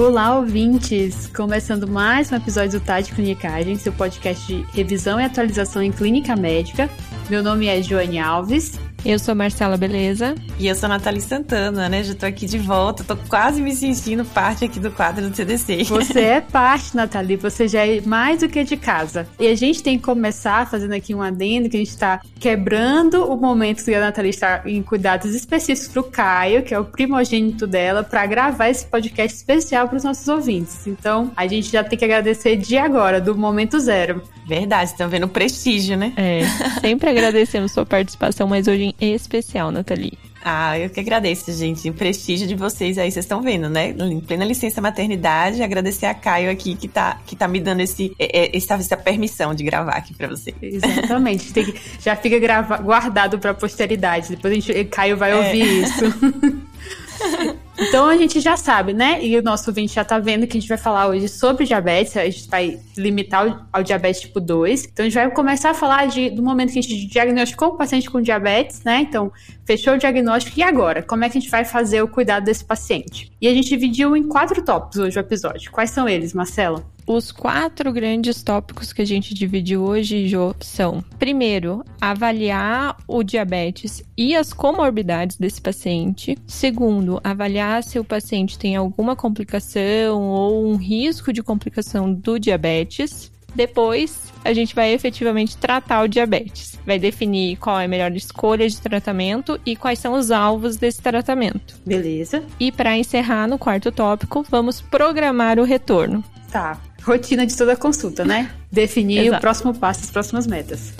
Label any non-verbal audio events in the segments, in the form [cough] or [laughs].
Olá, ouvintes! Começando mais um episódio do Tade Clinicagem, seu podcast de revisão e atualização em clínica médica. Meu nome é Joane Alves eu sou Marcela Beleza. E eu sou Nathalie Santana, né? Já tô aqui de volta, tô quase me sentindo parte aqui do quadro do TDC. Você [laughs] é parte, Nathalie, você já é mais do que de casa. E a gente tem que começar fazendo aqui um adendo, que a gente tá quebrando o momento que a Nathalie está em cuidados específicos pro Caio, que é o primogênito dela, para gravar esse podcast especial para os nossos ouvintes. Então, a gente já tem que agradecer de agora, do momento zero. Verdade, estão vendo o prestígio, né? É, sempre agradecemos sua participação, mas hoje especial, Nathalie. Ah, eu que agradeço, gente. O prestígio de vocês aí, vocês estão vendo, né? Em plena licença maternidade, agradecer a Caio aqui que tá, que tá me dando esse, essa, essa permissão de gravar aqui pra você. Exatamente. Que, já fica grava, guardado pra posteridade. Depois a gente, Caio vai é. ouvir isso. [laughs] Então a gente já sabe, né? E o nosso ouvinte já tá vendo que a gente vai falar hoje sobre diabetes, a gente vai limitar ao, diabetes tipo 2. Então a gente vai começar a falar de, do momento que a gente diagnosticou o paciente com diabetes, né? Então, fechou o diagnóstico e agora? Como é que a gente vai fazer o cuidado desse paciente? E a gente dividiu em quatro tópicos hoje o episódio. Quais são eles, Marcela? Os quatro grandes tópicos que a gente dividiu hoje, Jo, são: primeiro, avaliar o diabetes e as comorbidades desse paciente. Segundo, avaliar se o paciente tem alguma complicação ou um risco de complicação do diabetes. Depois, a gente vai efetivamente tratar o diabetes. Vai definir qual é a melhor escolha de tratamento e quais são os alvos desse tratamento. Beleza. E para encerrar no quarto tópico, vamos programar o retorno. Tá rotina de toda consulta, né? Definir Exato. o próximo passo, as próximas metas.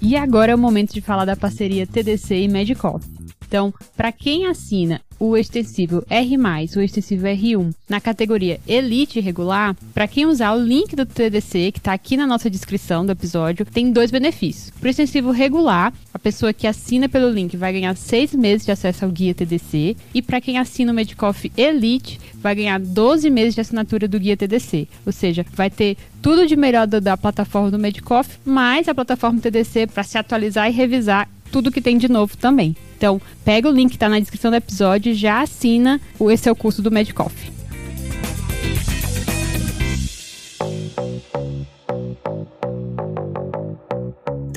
E agora é o momento de falar da parceria TDC e Medicoff. Então, para quem assina o extensível R+, o extensível R1, na categoria Elite Regular, para quem usar o link do TDC, que está aqui na nossa descrição do episódio, tem dois benefícios. Para o extensível regular, a pessoa que assina pelo link vai ganhar seis meses de acesso ao guia TDC, e para quem assina o Medicoff Elite, vai ganhar 12 meses de assinatura do guia TDC. Ou seja, vai ter tudo de melhor da, da plataforma do Medicoff, mais a plataforma TDC para se atualizar e revisar tudo que tem de novo também. Então, pega o link que está na descrição do episódio e já assina o esse é o curso do Medicoff.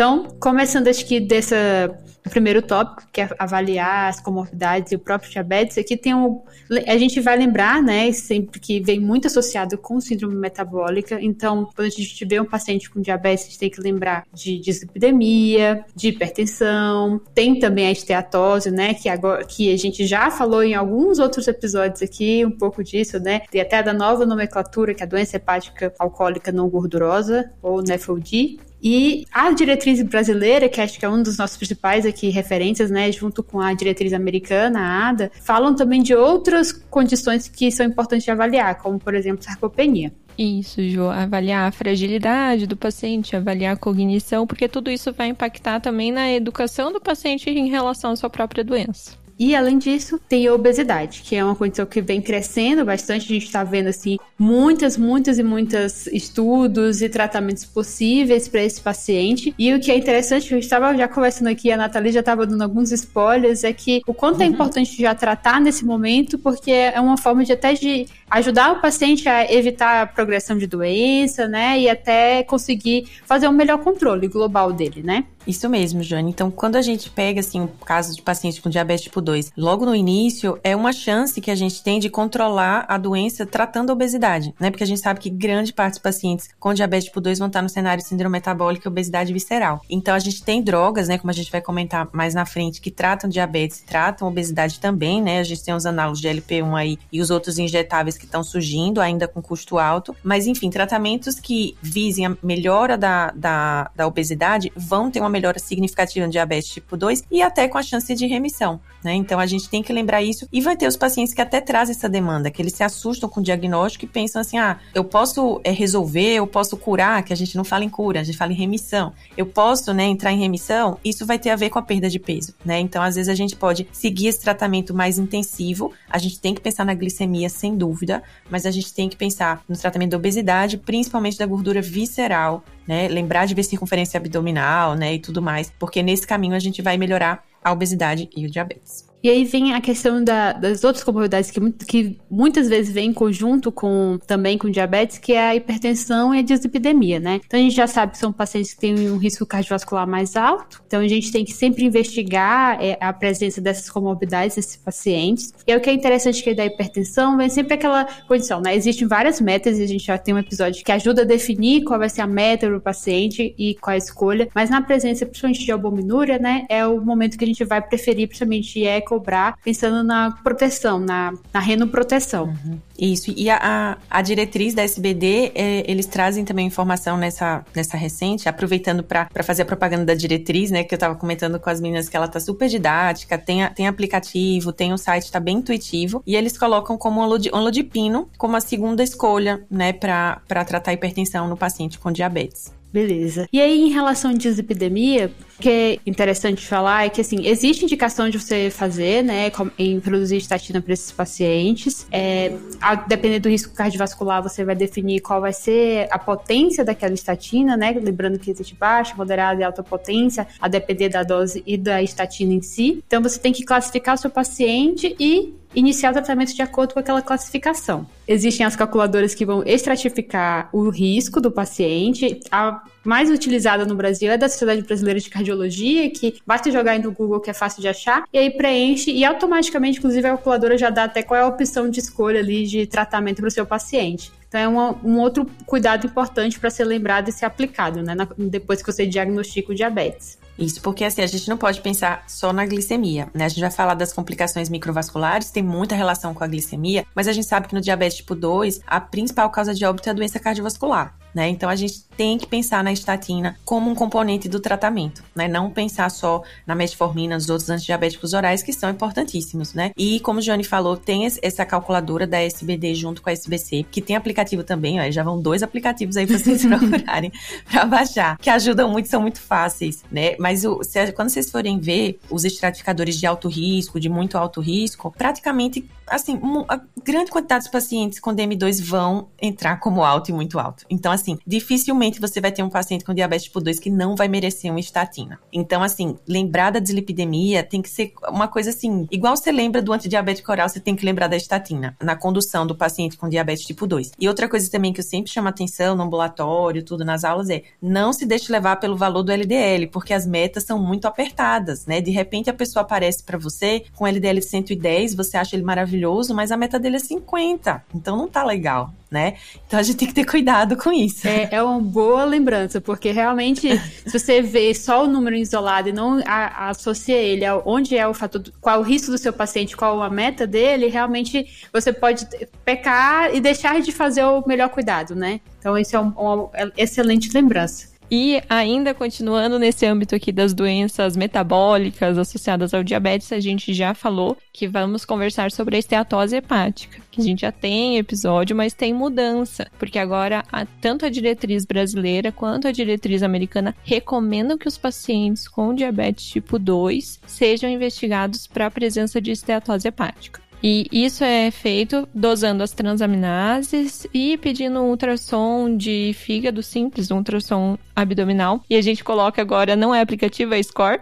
Então, começando acho que dessa o primeiro tópico, que é avaliar as comorbidades e o próprio diabetes, aqui tem um. A gente vai lembrar, né, sempre que vem muito associado com síndrome metabólica. Então, quando a gente vê um paciente com diabetes, a gente tem que lembrar de dislipidemia, de hipertensão, tem também a esteatose, né, que, agora, que a gente já falou em alguns outros episódios aqui, um pouco disso, né, e até da nova nomenclatura, que é a doença hepática alcoólica não gordurosa, ou NEFLD. E a diretriz brasileira, que acho que é um dos nossos principais aqui referências, né, junto com a diretriz americana, a ADA, falam também de outras condições que são importantes de avaliar, como por exemplo sarcopenia. Isso, Jo, avaliar a fragilidade do paciente, avaliar a cognição, porque tudo isso vai impactar também na educação do paciente em relação à sua própria doença. E além disso, tem a obesidade, que é uma condição que vem crescendo bastante. A gente está vendo assim muitas, muitas e muitas estudos e tratamentos possíveis para esse paciente. E o que é interessante, eu estava já conversando aqui, a Nathalie já estava dando alguns spoilers, é que o quanto é uhum. é importante já tratar nesse momento, porque é uma forma de até de ajudar o paciente a evitar a progressão de doença, né? E até conseguir fazer um melhor controle global dele, né? Isso mesmo, Jane. Então, quando a gente pega, assim, o caso de paciente com diabetes tipo 2, logo no início, é uma chance que a gente tem de controlar a doença tratando a obesidade, né? Porque a gente sabe que grande parte dos pacientes com diabetes tipo 2 vão estar no cenário de síndrome metabólica e obesidade visceral. Então, a gente tem drogas, né? Como a gente vai comentar mais na frente, que tratam diabetes, tratam obesidade também, né? A gente tem os análogos de LP1 aí e os outros injetáveis que estão surgindo, ainda com custo alto. Mas, enfim, tratamentos que visem a melhora da, da, da obesidade vão ter uma melhora significativa no diabetes tipo 2 e até com a chance de remissão. Né? Então a gente tem que lembrar isso e vai ter os pacientes que até trazem essa demanda, que eles se assustam com o diagnóstico e pensam assim: ah, eu posso é, resolver, eu posso curar, que a gente não fala em cura, a gente fala em remissão. Eu posso né, entrar em remissão, isso vai ter a ver com a perda de peso. Né? Então, às vezes, a gente pode seguir esse tratamento mais intensivo, a gente tem que pensar na glicemia, sem dúvida, mas a gente tem que pensar no tratamento da obesidade, principalmente da gordura visceral, né? Lembrar de ver circunferência abdominal, né? E tudo mais, porque nesse caminho a gente vai melhorar a obesidade e o diabetes. E aí vem a questão da, das outras comorbidades que, que, muitas vezes vem em conjunto com também com diabetes, que é a hipertensão e a dislipidemia, né? Então a gente já sabe que são pacientes que têm um risco cardiovascular mais alto, então a gente tem que sempre investigar é, a presença dessas comorbidades desses pacientes. E é o que é interessante que é da hipertensão vem sempre aquela condição, né? Existem várias metas e a gente já tem um episódio que ajuda a definir qual vai ser a meta do paciente e qual a escolha, mas na presença principalmente de albuminúria, né, é o momento que a gente vai preferir principalmente eco cobrar pensando na proteção, na, na renoproteção. Uhum. Isso, e a, a, diretriz da SBD, é, eles trazem também informação nessa, nessa recente, aproveitando para fazer a propaganda da diretriz, né, que eu estava comentando com as meninas que ela tá super didática, tem, tem aplicativo, tem o site, tá bem intuitivo, e eles colocam como onlodipino como a segunda escolha, né, para tratar hipertensão no paciente com diabetes. Beleza. E aí, em relação à dislipidemia, o que é interessante falar é que, assim, existe indicação de você fazer, né, em produzir estatina para esses pacientes. É, a depender do risco cardiovascular, você vai definir qual vai ser a potência daquela estatina, né, lembrando que existe baixa, moderada e alta potência, a depender da dose e da estatina em si. Então, você tem que classificar o seu paciente e iniciar o tratamento de acordo com aquela classificação. Existem as calculadoras que vão estratificar o risco do paciente. A mais utilizada no Brasil é da Sociedade Brasileira de Cardiologia, que basta jogar aí no Google que é fácil de achar, e aí preenche e automaticamente, inclusive, a calculadora já dá até qual é a opção de escolha ali de tratamento para o seu paciente. Então é uma, um outro cuidado importante para ser lembrado e ser aplicado, né, na, depois que você diagnostica o diabetes. Isso, porque assim, a gente não pode pensar só na glicemia, né? A gente vai falar das complicações microvasculares, tem muita relação com a glicemia, mas a gente sabe que no diabetes tipo 2, a principal causa de óbito é a doença cardiovascular. Né? Então a gente tem que pensar na estatina como um componente do tratamento, né? Não pensar só na metformina, nos outros antidiabéticos orais que são importantíssimos, né? E como o Johnny falou, tem essa calculadora da SBD junto com a SBC, que tem aplicativo também, ó, já vão dois aplicativos aí para vocês [laughs] procurarem para baixar, que ajudam muito, são muito fáceis, né? Mas o, se, quando vocês forem ver os estratificadores de alto risco, de muito alto risco, praticamente assim, a grande quantidade de pacientes com DM2 vão entrar como alto e muito alto. Então, assim, dificilmente você vai ter um paciente com diabetes tipo 2 que não vai merecer uma estatina. Então, assim, lembrar da dislipidemia tem que ser uma coisa assim, igual você lembra do antidiabético oral, você tem que lembrar da estatina na condução do paciente com diabetes tipo 2. E outra coisa também que eu sempre chamo atenção no ambulatório, tudo nas aulas é, não se deixe levar pelo valor do LDL, porque as metas são muito apertadas, né? De repente a pessoa aparece para você com LDL de 110, você acha ele maravilhoso, mas a meta dele é 50. Então não tá legal né? Então a gente tem que ter cuidado com isso. É, é uma boa lembrança, porque realmente, [laughs] se você vê só o número isolado e não a, associa ele a onde é o fator, qual o risco do seu paciente, qual a meta dele, realmente você pode pecar e deixar de fazer o melhor cuidado, né? Então, isso é uma um excelente lembrança. E ainda continuando nesse âmbito aqui das doenças metabólicas associadas ao diabetes, a gente já falou que vamos conversar sobre a esteatose hepática, que a gente já tem episódio, mas tem mudança, porque agora a, tanto a diretriz brasileira quanto a diretriz americana recomendam que os pacientes com diabetes tipo 2 sejam investigados para a presença de esteatose hepática. E isso é feito dosando as transaminases e pedindo um ultrassom de fígado simples, um ultrassom abdominal. E a gente coloca agora, não é aplicativo, é Score,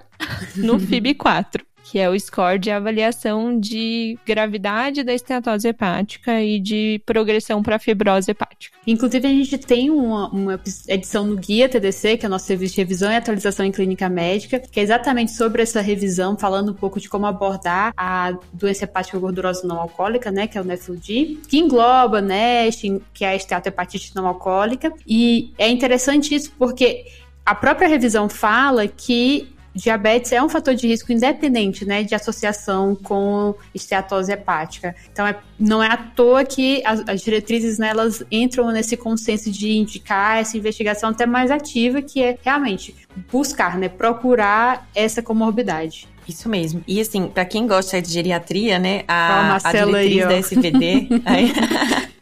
no [laughs] FIB4 que é o score de avaliação de gravidade da esteatose hepática e de progressão para fibrose hepática. Inclusive, a gente tem uma, uma, edição no Guia TDC, que é o nosso serviço de revisão e atualização em clínica médica, que é exatamente sobre essa revisão, falando um pouco de como abordar a doença hepática gordurosa não alcoólica, né, que é o NEFLD, que engloba NASH, que é a esteatohepatite não alcoólica. E é interessante isso porque a própria revisão fala que diabetes é um fator de risco independente, né, de associação com esteatose hepática. Então, é, não é à toa que as, as diretrizes, né, elas entram nesse consenso de indicar essa investigação até mais ativa, que é realmente buscar, né, procurar essa comorbidade. Isso mesmo. E assim, para quem gosta de geriatria, né, a, a diretriz aí, da SVD, [laughs] aí,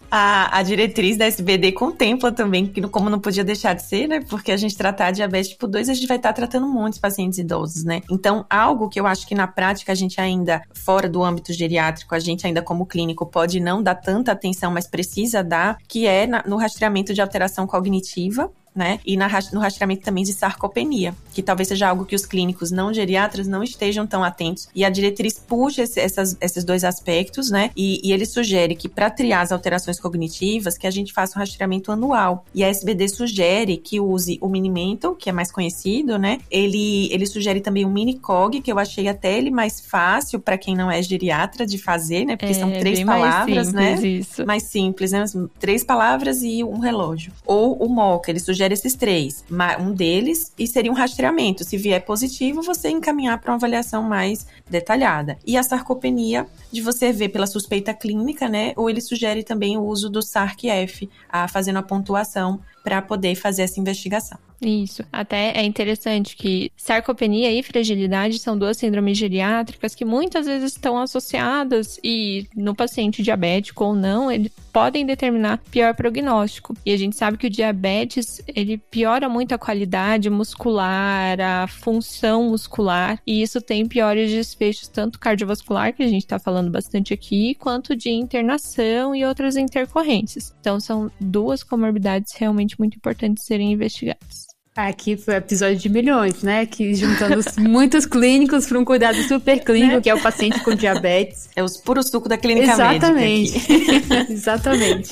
a, a diretriz da SBD contempla também, que como não podia deixar de ser, né? Porque a gente tratar diabetes tipo 2, a gente vai estar tratando muitos pacientes idosos, né? Então, algo que eu acho que na prática a gente ainda, fora do âmbito geriátrico, a gente ainda como clínico pode não dar tanta atenção, mas precisa dar, que é na, no rastreamento de alteração cognitiva, né? E na, no rastreamento também de sarcopenia, que talvez seja algo que os clínicos não geriatras não estejam tão atentos. E a diretriz puxa esse, essas, esses dois aspectos, né? E, e ele sugere que para triar as alterações cognitivas, que a gente faça um rastreamento anual. E a SBD sugere que use o Minimental, que é mais conhecido, né? Ele, ele sugere também o Minicog, que eu achei até ele mais fácil para quem não é geriatra de fazer, né? Porque é, são três palavras, né? Isso. Mais simples, né? Três palavras e um relógio. Ou o MOCA, ele sugere esses três. Um deles e seria um rastreamento. Se vier positivo, você encaminhar para uma avaliação mais detalhada. E a sarcopenia, de você ver pela suspeita clínica, né? Ou ele sugere também o uso do SARC-F, fazendo a pontuação para poder fazer essa investigação. Isso. Até é interessante que sarcopenia e fragilidade são duas síndromes geriátricas que muitas vezes estão associadas e no paciente diabético ou não, eles podem determinar pior prognóstico. E a gente sabe que o diabetes, ele piora muito a qualidade muscular, a função muscular, e isso tem piores desfechos tanto cardiovascular, que a gente está falando bastante aqui, quanto de internação e outras intercorrências. Então são duas comorbidades realmente muito importantes serem investigadas. Aqui foi episódio de milhões, né? Que juntando [laughs] muitos clínicos para um cuidado super clínico, né? que é o paciente com diabetes. É os puro suco da clínica Exatamente. médica. [laughs] Exatamente.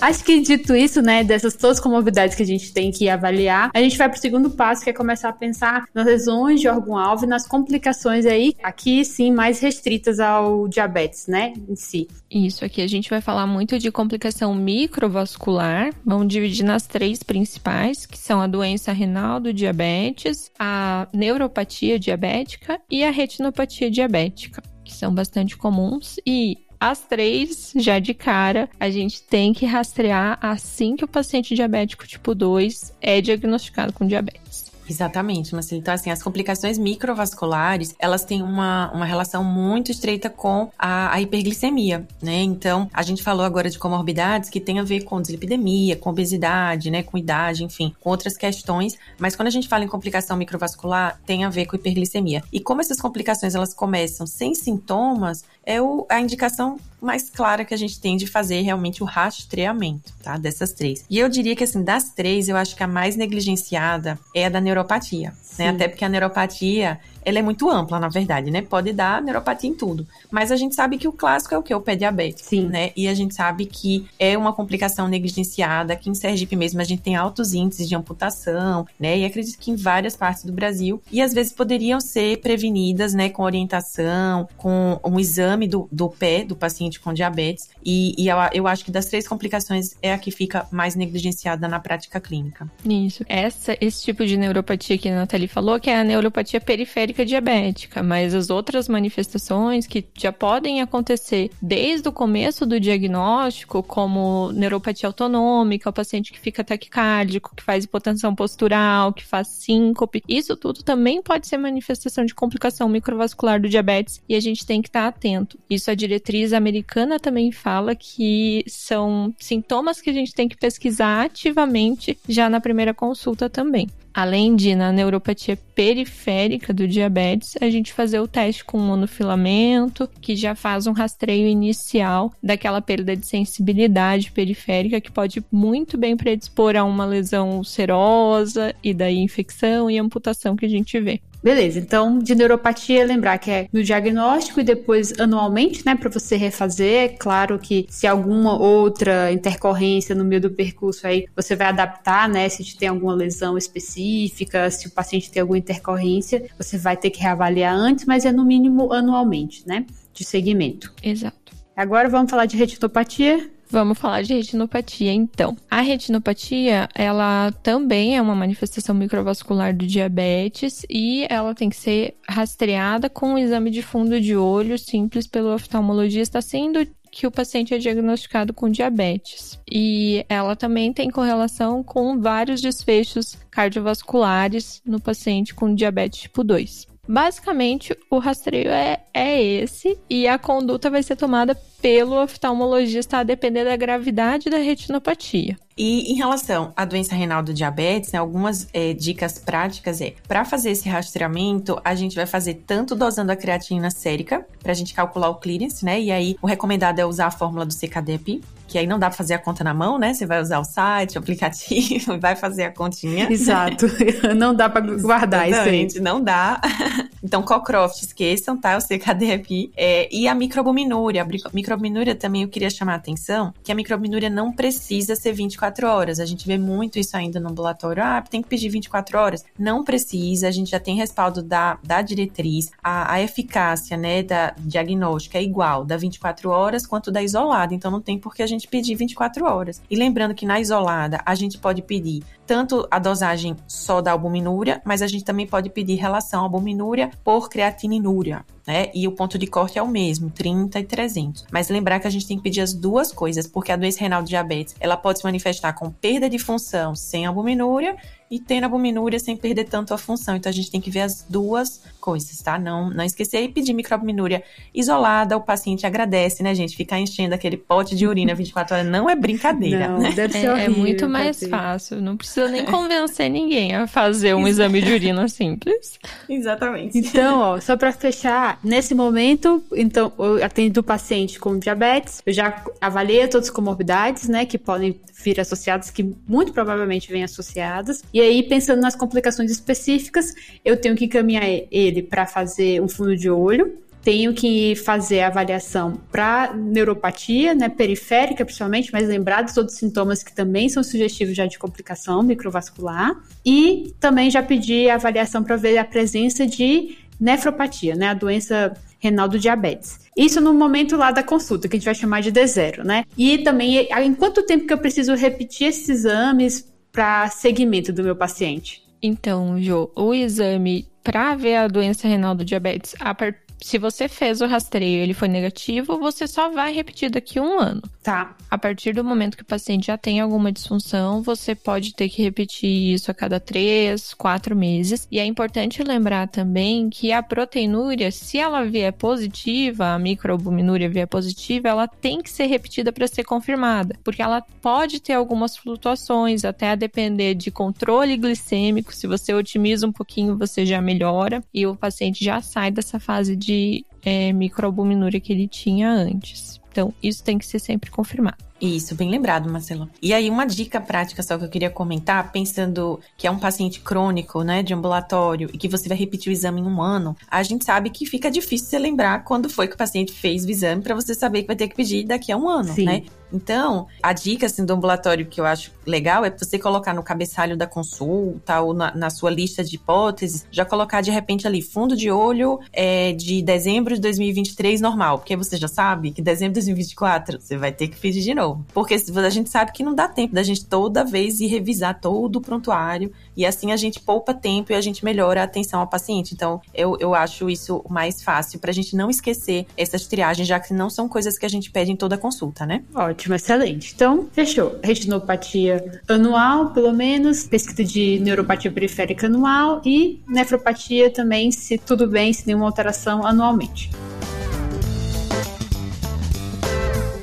Acho que dito isso, né, dessas todas as comorbidades que a gente tem que avaliar, a gente vai pro segundo passo, que é começar a pensar nas lesões de órgão-alvo e nas complicações aí, aqui sim, mais restritas ao diabetes, né, em si. Isso, aqui a gente vai falar muito de complicação microvascular, vamos dividir nas três principais, que são a doença renal do diabetes, a neuropatia diabética e a retinopatia diabética, que são bastante comuns e as três, já de cara, a gente tem que rastrear assim que o paciente diabético tipo 2 é diagnosticado com diabetes. Exatamente, Marcelo. Então, assim, as complicações microvasculares, elas têm uma, uma relação muito estreita com a, a, hiperglicemia, né? Então, a gente falou agora de comorbidades que tem a ver com dislipidemia, com obesidade, né? Com idade, enfim, com outras questões. Mas quando a gente fala em complicação microvascular, tem a ver com hiperglicemia. E como essas complicações, elas começam sem sintomas, é o, a indicação mais clara que a gente tem de fazer realmente o rastreamento, tá? Dessas três. E eu diria que, assim, das três, eu acho que a mais negligenciada é a da neuropatia, né? Até porque a neuropatia, ela é muito ampla, na verdade, né? Pode dar neuropatia em tudo. Mas a gente sabe que o clássico é o que? O pé diabetes. Sim. Né? E a gente sabe que é uma complicação negligenciada. Aqui em Sergipe mesmo a gente tem altos índices de amputação, né? E acredito que em várias partes do Brasil. E às vezes poderiam ser prevenidas, né? Com orientação, com um exame do, do pé do paciente com diabetes. E, e eu, eu acho que das três complicações é a que fica mais negligenciada na prática clínica. Isso. Essa, esse tipo de neuropatia que a Nathalie falou, que é a neuropatia periférica diabética, mas as outras manifestações que já podem acontecer desde o começo do diagnóstico, como neuropatia autonômica, o paciente que fica taquicárdico, que faz hipotensão postural, que faz síncope, isso tudo também pode ser manifestação de complicação microvascular do diabetes e a gente tem que estar atento. Isso a diretriz americana também fala que são sintomas que a gente tem que pesquisar ativamente já na primeira consulta também. Além de, na neuropatia periférica do diabetes, a gente fazer o teste com monofilamento, que já faz um rastreio inicial daquela perda de sensibilidade periférica, que pode muito bem predispor a uma lesão ulcerosa e daí infecção e amputação que a gente vê. Beleza, então de neuropatia, lembrar que é no diagnóstico e depois anualmente, né, para você refazer. É claro que se alguma outra intercorrência no meio do percurso aí, você vai adaptar, né, se tem alguma lesão específica, se o paciente tem alguma intercorrência, você vai ter que reavaliar antes, mas é no mínimo anualmente, né, de segmento. Exato. Agora vamos falar de retinopatia. Vamos falar de retinopatia, então. A retinopatia, ela também é uma manifestação microvascular do diabetes e ela tem que ser rastreada com um exame de fundo de olho simples pelo oftalmologista, sendo que o paciente é diagnosticado com diabetes. E ela também tem correlação com vários desfechos cardiovasculares no paciente com diabetes tipo 2. Basicamente, o rastreio é, é esse e a conduta vai ser tomada pelo oftalmologista a depender da gravidade da retinopatia. E em relação à doença renal do diabetes, né, algumas é, dicas práticas é, para fazer esse rastreamento, a gente vai fazer tanto dosando a creatina sérica, para a gente calcular o clearance, né, e aí o recomendado é usar a fórmula do CKDP, que aí não dá pra fazer a conta na mão, né? Você vai usar o site, o aplicativo, [laughs] vai fazer a continha. Exato. [laughs] não dá pra guardar isso aí. Não dá. [laughs] então, Cocroft, esqueçam, tá? O CKD É, e a microalbuminúria. A microalbuminúria também eu queria chamar a atenção, que a microalbuminúria não precisa ser 24 horas. A gente vê muito isso ainda no ambulatório. Ah, tem que pedir 24 horas. Não precisa, a gente já tem respaldo da, da diretriz. A, a eficácia, né, da diagnóstica é igual da 24 horas quanto da isolada. Então, não tem por que a gente pedir 24 horas. E lembrando que na isolada, a gente pode pedir tanto a dosagem só da albuminúria, mas a gente também pode pedir relação albuminúria por creatininúria, né? E o ponto de corte é o mesmo, 30 e 300. Mas lembrar que a gente tem que pedir as duas coisas, porque a doença renal de diabetes, ela pode se manifestar com perda de função sem albuminúria e tendo albuminúria sem perder tanto a função. Então a gente tem que ver as duas coisas, tá? Não, não esquecer e pedir microalbuminúria isolada, o paciente agradece, né, gente? Ficar enchendo aquele pote de urina 24 horas não é brincadeira. Não, né? deve ser é, é muito mais fácil, não precisa nem convencer ninguém a fazer um exame de urina simples. Exatamente. Então, ó, só para fechar, nesse momento, então, eu atendo o paciente com diabetes, eu já avaliei todas as comorbidades, né, que podem vir associadas, que muito provavelmente vêm associadas. E aí, pensando nas complicações específicas, eu tenho que encaminhar ele para fazer um fundo de olho, tenho que fazer a avaliação para neuropatia, né, periférica principalmente, mas lembrar dos outros sintomas que também são sugestivos já de complicação microvascular. E também já pedi a avaliação para ver a presença de nefropatia, né, a doença renal do diabetes. Isso no momento lá da consulta, que a gente vai chamar de D0, né? E também, em quanto tempo que eu preciso repetir esses exames para seguimento do meu paciente? Então, Jo, o exame para ver a doença renal do diabetes, a partir se você fez o rastreio e ele foi negativo, você só vai repetir daqui a um ano. Tá. A partir do momento que o paciente já tem alguma disfunção, você pode ter que repetir isso a cada três, quatro meses. E é importante lembrar também que a proteinúria, se ela vier positiva, a microalbuminúria vier positiva, ela tem que ser repetida para ser confirmada, porque ela pode ter algumas flutuações, até a depender de controle glicêmico. Se você otimiza um pouquinho, você já melhora e o paciente já sai dessa fase de de é, microalbuminúria que ele tinha antes. Então, isso tem que ser sempre confirmado. Isso, bem lembrado, Marcelo. E aí, uma dica prática só que eu queria comentar, pensando que é um paciente crônico, né, de ambulatório, e que você vai repetir o exame em um ano, a gente sabe que fica difícil você lembrar quando foi que o paciente fez o exame para você saber que vai ter que pedir daqui a um ano, Sim. né? Então, a dica assim, do ambulatório que eu acho legal é você colocar no cabeçalho da consulta ou na, na sua lista de hipóteses, já colocar de repente ali fundo de olho é, de dezembro de 2023 normal, porque você já sabe que dezembro de 2024 você vai ter que pedir de novo. Porque a gente sabe que não dá tempo da gente toda vez ir revisar todo o prontuário e assim a gente poupa tempo e a gente melhora a atenção ao paciente. Então, eu, eu acho isso mais fácil para a gente não esquecer essas triagens, já que não são coisas que a gente pede em toda consulta, né? Ótimo ótimo, excelente. Então, fechou. Retinopatia anual, pelo menos, pesquisa de neuropatia periférica anual e nefropatia também, se tudo bem, se nenhuma alteração anualmente.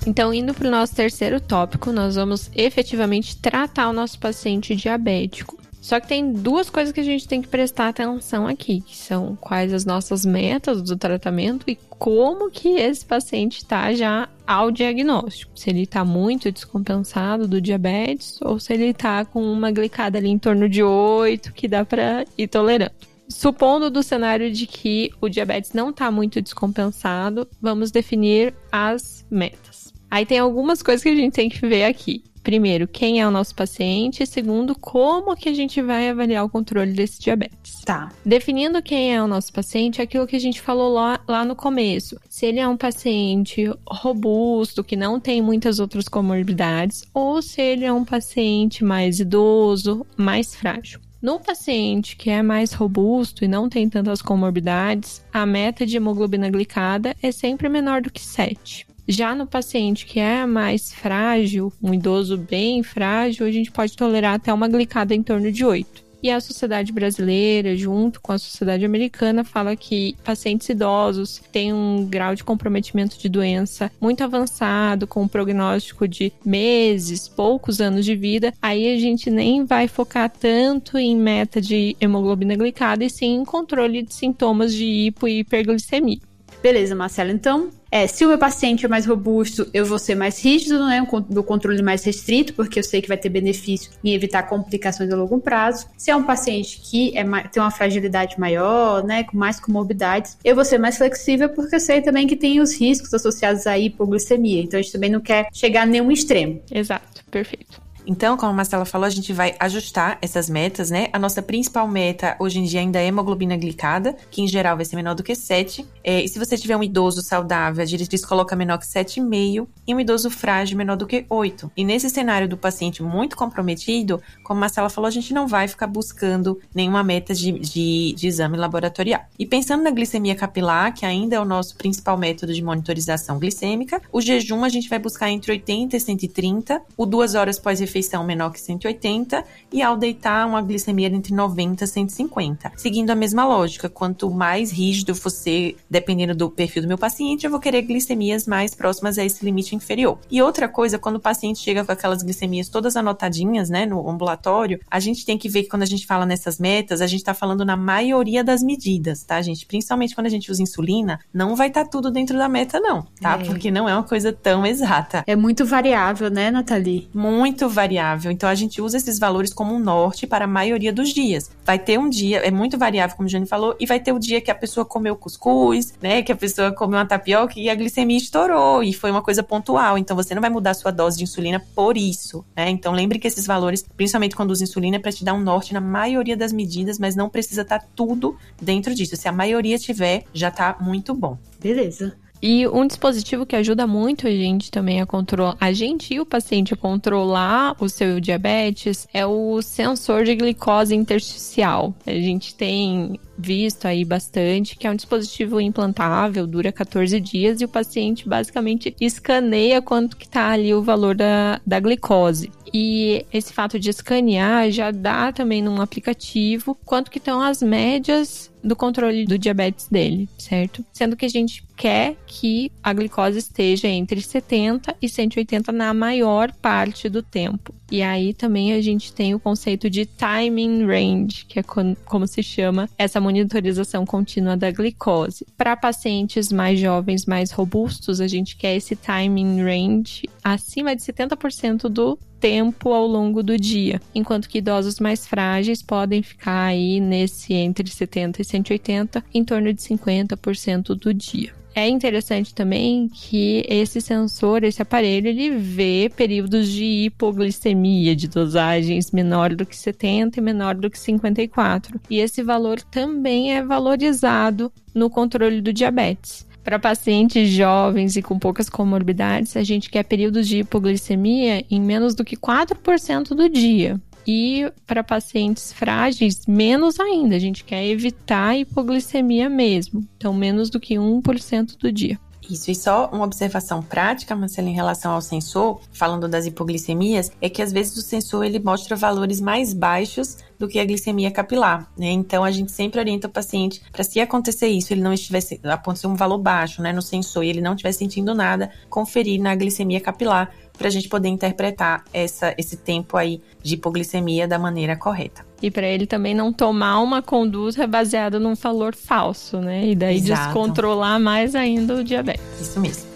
Então, indo para o nosso terceiro tópico, nós vamos efetivamente tratar o nosso paciente diabético. Só que tem duas coisas que a gente tem que prestar atenção aqui, que são quais as nossas metas do tratamento e como que esse paciente está já ao diagnóstico. Se ele está muito descompensado do diabetes ou se ele está com uma glicada ali em torno de 8 que dá para ir tolerando. Supondo do cenário de que o diabetes não está muito descompensado, vamos definir as metas. Aí tem algumas coisas que a gente tem que ver aqui primeiro, quem é o nosso paciente e segundo, como que a gente vai avaliar o controle desse diabetes. Tá. Definindo quem é o nosso paciente, é aquilo que a gente falou lá, lá no começo. Se ele é um paciente robusto, que não tem muitas outras comorbidades, ou se ele é um paciente mais idoso, mais frágil. No paciente que é mais robusto e não tem tantas comorbidades, a meta de hemoglobina glicada é sempre menor do que 7. Já no paciente que é mais frágil, um idoso bem frágil, a gente pode tolerar até uma glicada em torno de 8. E a sociedade brasileira, junto com a sociedade americana, fala que pacientes idosos têm um grau de comprometimento de doença muito avançado, com um prognóstico de meses, poucos anos de vida. Aí a gente nem vai focar tanto em meta de hemoglobina glicada e sim em controle de sintomas de hipo e hiperglicemia. Beleza, Marcela. Então, é, se o meu paciente é mais robusto, eu vou ser mais rígido, né? Do controle mais restrito, porque eu sei que vai ter benefício em evitar complicações a longo prazo. Se é um paciente que é, tem uma fragilidade maior, né? Com mais comorbidades, eu vou ser mais flexível, porque eu sei também que tem os riscos associados à hipoglicemia. Então, a gente também não quer chegar a nenhum extremo. Exato, perfeito. Então, como a Marcela falou, a gente vai ajustar essas metas, né? A nossa principal meta hoje em dia ainda é hemoglobina glicada, que em geral vai ser menor do que 7. É, e se você tiver um idoso saudável, a diretriz coloca menor que 7,5 e um idoso frágil menor do que 8. E nesse cenário do paciente muito comprometido, como a Marcela falou, a gente não vai ficar buscando nenhuma meta de, de, de exame laboratorial. E pensando na glicemia capilar, que ainda é o nosso principal método de monitorização glicêmica, o jejum a gente vai buscar entre 80 e 130, o 2 horas pós refeição menor que 180 e ao deitar uma glicemia entre 90 e 150. Seguindo a mesma lógica, quanto mais rígido você, dependendo do perfil do meu paciente, eu vou querer glicemias mais próximas a esse limite inferior. E outra coisa, quando o paciente chega com aquelas glicemias todas anotadinhas, né, no ambulatório, a gente tem que ver que quando a gente fala nessas metas, a gente está falando na maioria das medidas, tá, gente? Principalmente quando a gente usa insulina, não vai estar tá tudo dentro da meta, não, tá? É. Porque não é uma coisa tão exata. É muito variável, né, Nathalie? Muito variável variável. Então a gente usa esses valores como um norte para a maioria dos dias. Vai ter um dia, é muito variável, como o Jane falou, e vai ter o dia que a pessoa comeu cuscuz, né? Que a pessoa comeu uma tapioca e a glicemia estourou e foi uma coisa pontual. Então você não vai mudar a sua dose de insulina por isso, né? Então lembre que esses valores, principalmente quando usa insulina, é para te dar um norte na maioria das medidas, mas não precisa estar tá tudo dentro disso. Se a maioria tiver, já tá muito bom. Beleza. E um dispositivo que ajuda muito a gente também a controlar, a gente e o paciente a controlar o seu diabetes é o sensor de glicose intersticial. A gente tem visto aí bastante, que é um dispositivo implantável, dura 14 dias e o paciente basicamente escaneia quanto que tá ali o valor da, da glicose. E esse fato de escanear já dá também num aplicativo quanto que estão as médias do controle do diabetes dele, certo? Sendo que a gente quer que a glicose esteja entre 70 e 180 na maior parte do tempo. E aí também a gente tem o conceito de timing range, que é como se chama essa monitorização contínua da glicose. Para pacientes mais jovens, mais robustos, a gente quer esse timing range acima de 70% do tempo ao longo do dia, enquanto que idosos mais frágeis podem ficar aí nesse entre 70 e 180 em torno de 50% do dia. É interessante também que esse sensor, esse aparelho, ele vê períodos de hipoglicemia de dosagens menor do que 70 e menor do que 54. E esse valor também é valorizado no controle do diabetes. Para pacientes jovens e com poucas comorbidades, a gente quer períodos de hipoglicemia em menos do que 4% do dia. E para pacientes frágeis, menos ainda. A gente quer evitar hipoglicemia mesmo. Então, menos do que 1% do dia. Isso, e só uma observação prática, Marcela, em relação ao sensor, falando das hipoglicemias, é que às vezes o sensor ele mostra valores mais baixos do que a glicemia capilar, né? Então a gente sempre orienta o paciente para se acontecer isso, ele não estivesse acontecer um valor baixo, né, no sensor e ele não estiver sentindo nada, conferir na glicemia capilar para a gente poder interpretar essa, esse tempo aí de hipoglicemia da maneira correta. E para ele também não tomar uma conduta baseada num valor falso, né? E daí Exato. descontrolar mais ainda o diabetes. Isso mesmo.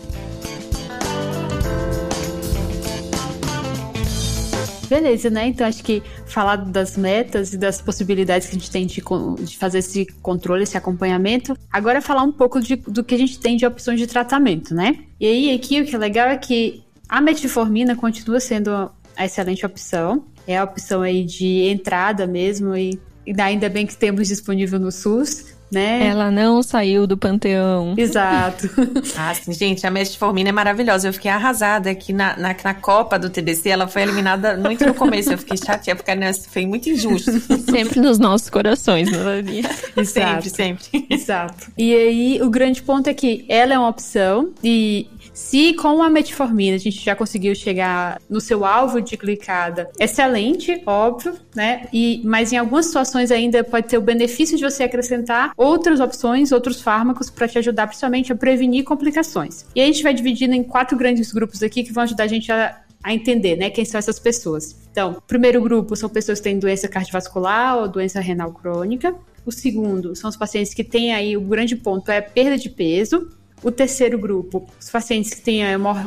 Beleza, né? Então acho que falar das metas e das possibilidades que a gente tem de, de fazer esse controle, esse acompanhamento. Agora falar um pouco de, do que a gente tem de opções de tratamento, né? E aí aqui o que é legal é que a metformina continua sendo a excelente opção. É a opção aí de entrada mesmo e, e ainda bem que temos disponível no SUS né? Ela não saiu do panteão. Exato. [laughs] ah, sim, gente, a metformina é maravilhosa. Eu fiquei arrasada que na, na, na, Copa do TDC ela foi eliminada muito no começo. Eu fiquei chateada porque né, foi muito injusto. Sempre nos nossos corações, Melania. [laughs] sempre, sempre. Exato. E aí, o grande ponto é que ela é uma opção e se com a metformina a gente já conseguiu chegar no seu alvo de glicada, excelente, óbvio, né? E, mas em algumas situações ainda pode ter o benefício de você acrescentar outras opções, outros fármacos para te ajudar principalmente a prevenir complicações. E a gente vai dividindo em quatro grandes grupos aqui que vão ajudar a gente a a entender, né, quem são essas pessoas. Então, primeiro grupo são pessoas que têm doença cardiovascular ou doença renal crônica. O segundo são os pacientes que têm aí o grande ponto é perda de peso, O terceiro grupo, os pacientes que têm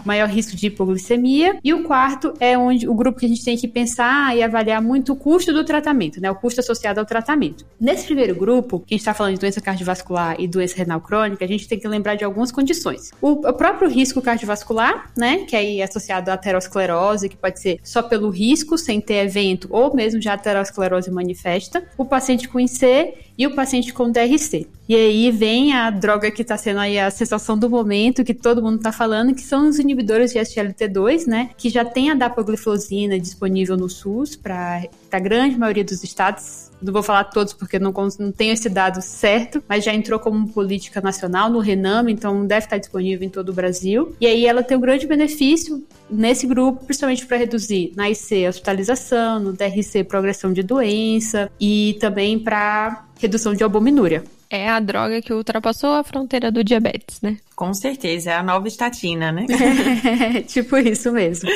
maior, risco de hipoglicemia. E o quarto é onde o grupo que a gente tem que pensar e avaliar muito o custo do tratamento, né? O custo associado ao tratamento. Nesse primeiro grupo, que a gente está falando de doença cardiovascular e doença renal crônica, a gente tem que lembrar de algumas condições. O, o próprio risco cardiovascular, né? Que aí é associado à aterosclerose, que pode ser só pelo risco, sem ter evento, ou mesmo já aterosclerose manifesta. O paciente com IC e o paciente com DRC. E aí vem a droga que está sendo aí a sensação do momento, que todo mundo está falando, que são os inibidores de SGLT2, né? Que já tem a dapagliflozina disponível no SUS para a grande maioria dos estados. Não vou falar todos porque não, não tenho esse dado certo, mas já entrou como política nacional no Renam, então deve estar disponível em todo o Brasil. E aí ela tem um grande benefício nesse grupo, principalmente para reduzir na IC hospitalização, no DRC progressão de doença e também para redução de albuminúria. É a droga que ultrapassou a fronteira do diabetes, né? Com certeza, é a nova estatina, né? [laughs] É, tipo isso mesmo.